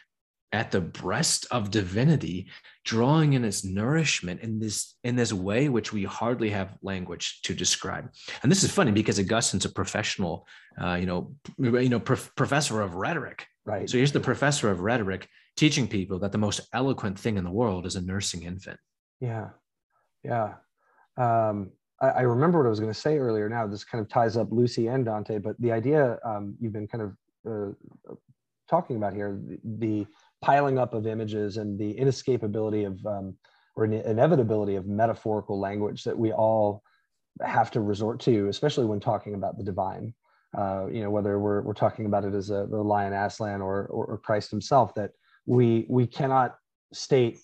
at the breast of divinity drawing in its nourishment in this in this way which we hardly have language to describe and this is funny because augustine's a professional uh, you know you know prof- professor of rhetoric right. so here's the professor of rhetoric teaching people that the most eloquent thing in the world is a nursing infant. Yeah. Yeah. Um, I, I, remember what I was going to say earlier. Now this kind of ties up Lucy and Dante, but the idea um, you've been kind of uh, talking about here, the, the, piling up of images and the inescapability of um, or inevitability of metaphorical language that we all have to resort to, especially when talking about the divine. Uh, you know, whether we're, we're talking about it as a, the lion Aslan or, or, or Christ himself, that we we cannot state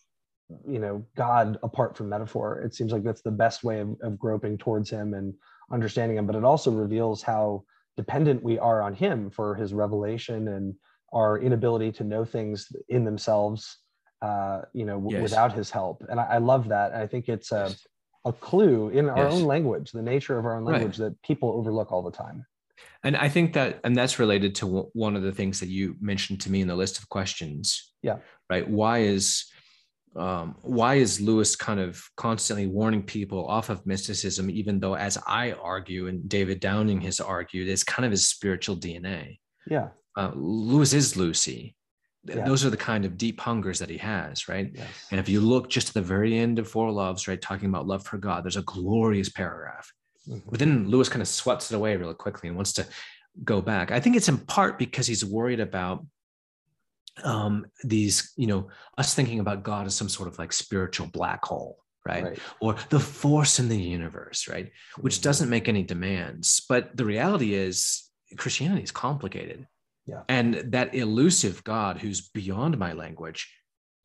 you know god apart from metaphor it seems like that's the best way of, of groping towards him and understanding him but it also reveals how dependent we are on him for his revelation and our inability to know things in themselves uh, you know yes. without his help and I, I, love that i think it's a, a clue in our yes. own language the nature of our own language right. that people overlook all the time and I think that, and that's related to one of the things that you mentioned to me in the list of questions. Yeah. Right. Why is, um, why is Lewis kind of constantly warning people off of mysticism, even though, as I argue, and David Downing has argued, it's kind of his spiritual DNA. Yeah. Uh, Lewis is Lucy. Yeah. Those are the kind of deep hungers that he has, right? Yes. And if you look just at the very end of Four Loves, right, talking about love for God, there's a glorious paragraph Mm-hmm. But then Lewis kind of sweats it away really quickly and wants to go back. I think it's in part because he's worried about um, these, you know, us thinking about God as some sort of like spiritual black hole, right? right? Or the force in the universe, right? Which mm-hmm. doesn't make any demands. But the reality is, Christianity is complicated. Yeah. And that elusive God who's beyond my language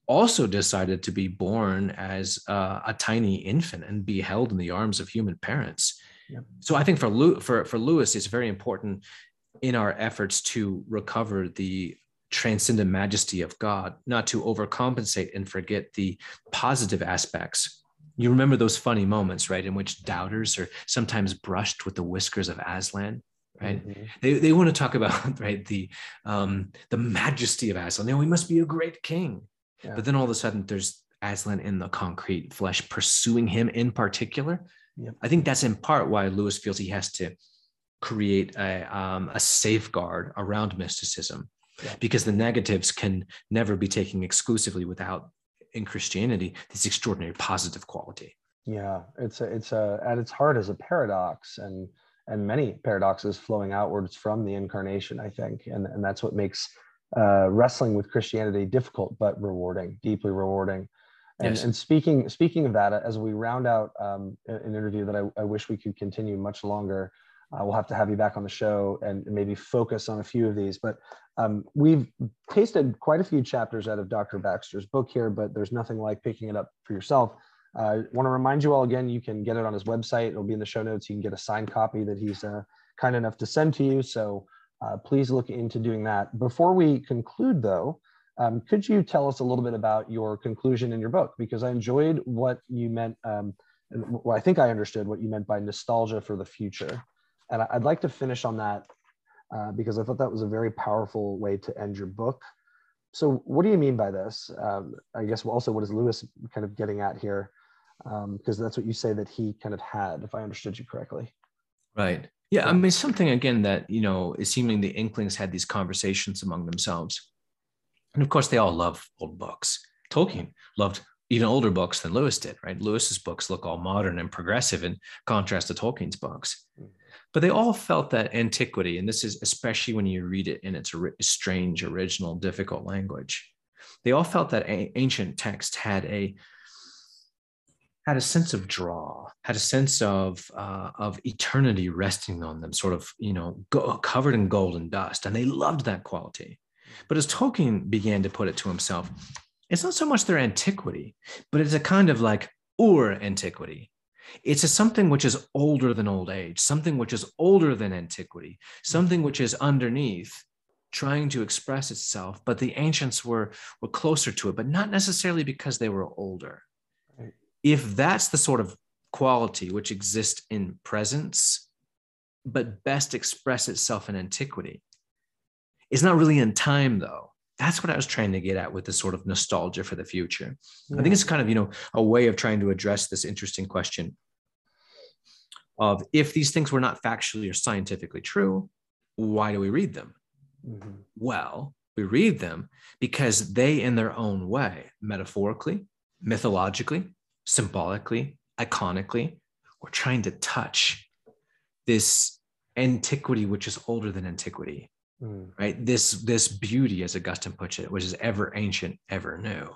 also decided to be born as uh, a tiny infant and be held in the arms of human parents. So I think for Lew- for for Lewis, it's very important in our efforts to recover the transcendent majesty of God, not to overcompensate and forget the positive aspects. You remember those funny moments, right, in which doubters are sometimes brushed with the whiskers of Aslan, right? Mm-hmm. They, they want to talk about right the um, the majesty of Aslan. You we must be a great king, yeah. but then all of a sudden there's Aslan in the concrete flesh pursuing him in particular. Yep. I think that's in part why Lewis feels he has to create a, um, a safeguard around mysticism yeah. because the negatives can never be taken exclusively without in Christianity this extraordinary positive quality. Yeah, it's a, it's a, at its heart is a paradox and and many paradoxes flowing outwards from the incarnation, I think, and and that's what makes uh, wrestling with Christianity difficult but rewarding, deeply rewarding. And, yes. and speaking speaking of that, as we round out um, an interview that I, I, wish we could continue much longer, uh, we'll have to have you back on the show and maybe focus on a few of these. But um, we've tasted quite a few chapters out of Dr. Baxter's book here, but there's nothing like picking it up for yourself. I uh, want to remind you all again, you can get it on his website. It'll be in the show notes. You can get a signed copy that he's uh, kind enough to send to you. So uh, please look into doing that. Before we conclude, though, um, could you tell us a little bit about your conclusion in your book? Because I enjoyed what you meant, um, well, I think I understood what you meant by nostalgia for the future. And I'd like to finish on that uh, because I thought that was a very powerful way to end your book. So, what do you mean by this? Um, I guess also, what is Lewis kind of getting at here? Because um, that's what you say that he kind of had, if I understood you correctly. Right. Yeah. I mean, something again that, you know, is seeming the Inklings had these conversations among themselves and of course, they all love old books. Tolkien loved even older books than Lewis did, right? Lewis's books look all modern and progressive in contrast to Tolkien's books. But they all felt that antiquity, and this is especially when you read it in its strange, original, difficult language. They all felt that ancient text had a had a sense of draw, had a sense of uh, of eternity resting on them, sort of you know go, covered in gold and dust, and they loved that quality. But as Tolkien began to put it to himself, it's not so much their antiquity, but it's a kind of like ur antiquity. It's a something which is older than old age, something which is older than antiquity, something which is underneath trying to express itself, but the ancients were, were closer to it, but not necessarily because they were older. Right. If that's the sort of quality which exists in presence, but best express itself in antiquity, it's not really in time though. That's what I was trying to get at with this sort of nostalgia for the future. Yeah. I think it's kind of, you know, a way of trying to address this interesting question of if these things were not factually or scientifically true, why do we read them? Mm-hmm. Well, We read them because they, in their own way, metaphorically, mythologically, symbolically, iconically, were trying to touch this antiquity, which is older than antiquity, mm. right? This this beauty, as Augustine puts it, which is ever ancient, ever new.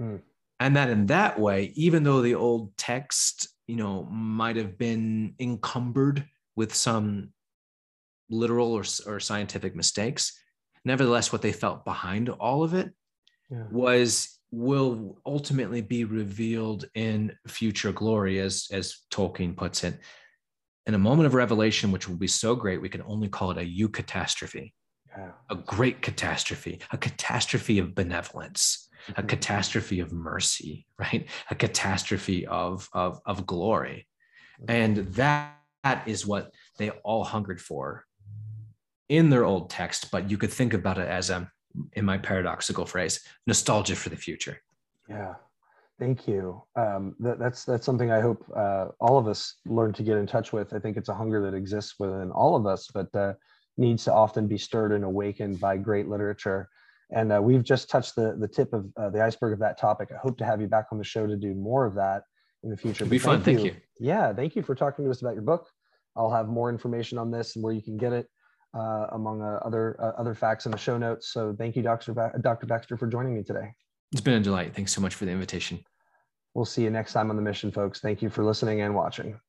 Mm. And that in that way, even though the old text, you know, might have been encumbered with some literal or, or scientific mistakes, nevertheless, what they felt behind all of it yeah. was will ultimately be revealed in future glory, as as Tolkien puts it, in a moment of revelation, which will be so great we can only call it a eucatastrophe, yeah. a great catastrophe, a catastrophe of benevolence, mm-hmm. a catastrophe of mercy, right? A catastrophe of of of glory, mm-hmm. and that, that is what they all hungered for in their old text. But you could think about it as a in my paradoxical phrase, nostalgia for the future. Yeah, thank you. Um, that, that's that's something I hope uh, all of us learn to get in touch with. I think it's a hunger that exists within all of us, but uh, needs to often be stirred and awakened by great literature. And uh, we've just touched the the tip of uh, the iceberg of that topic. I hope to have you back on the show to do more of that in the future. It'd be fun. Thank you. Yeah, thank you for talking to us about your book. I'll have more information on this and where you can get it uh, among uh, other uh, other facts in the show notes. So thank you, Dr. Ba- Dr. Baxter, for joining me today. It's been a delight. Thanks so much for the invitation. We'll see you next time on the mission, folks. Thank you for listening and watching.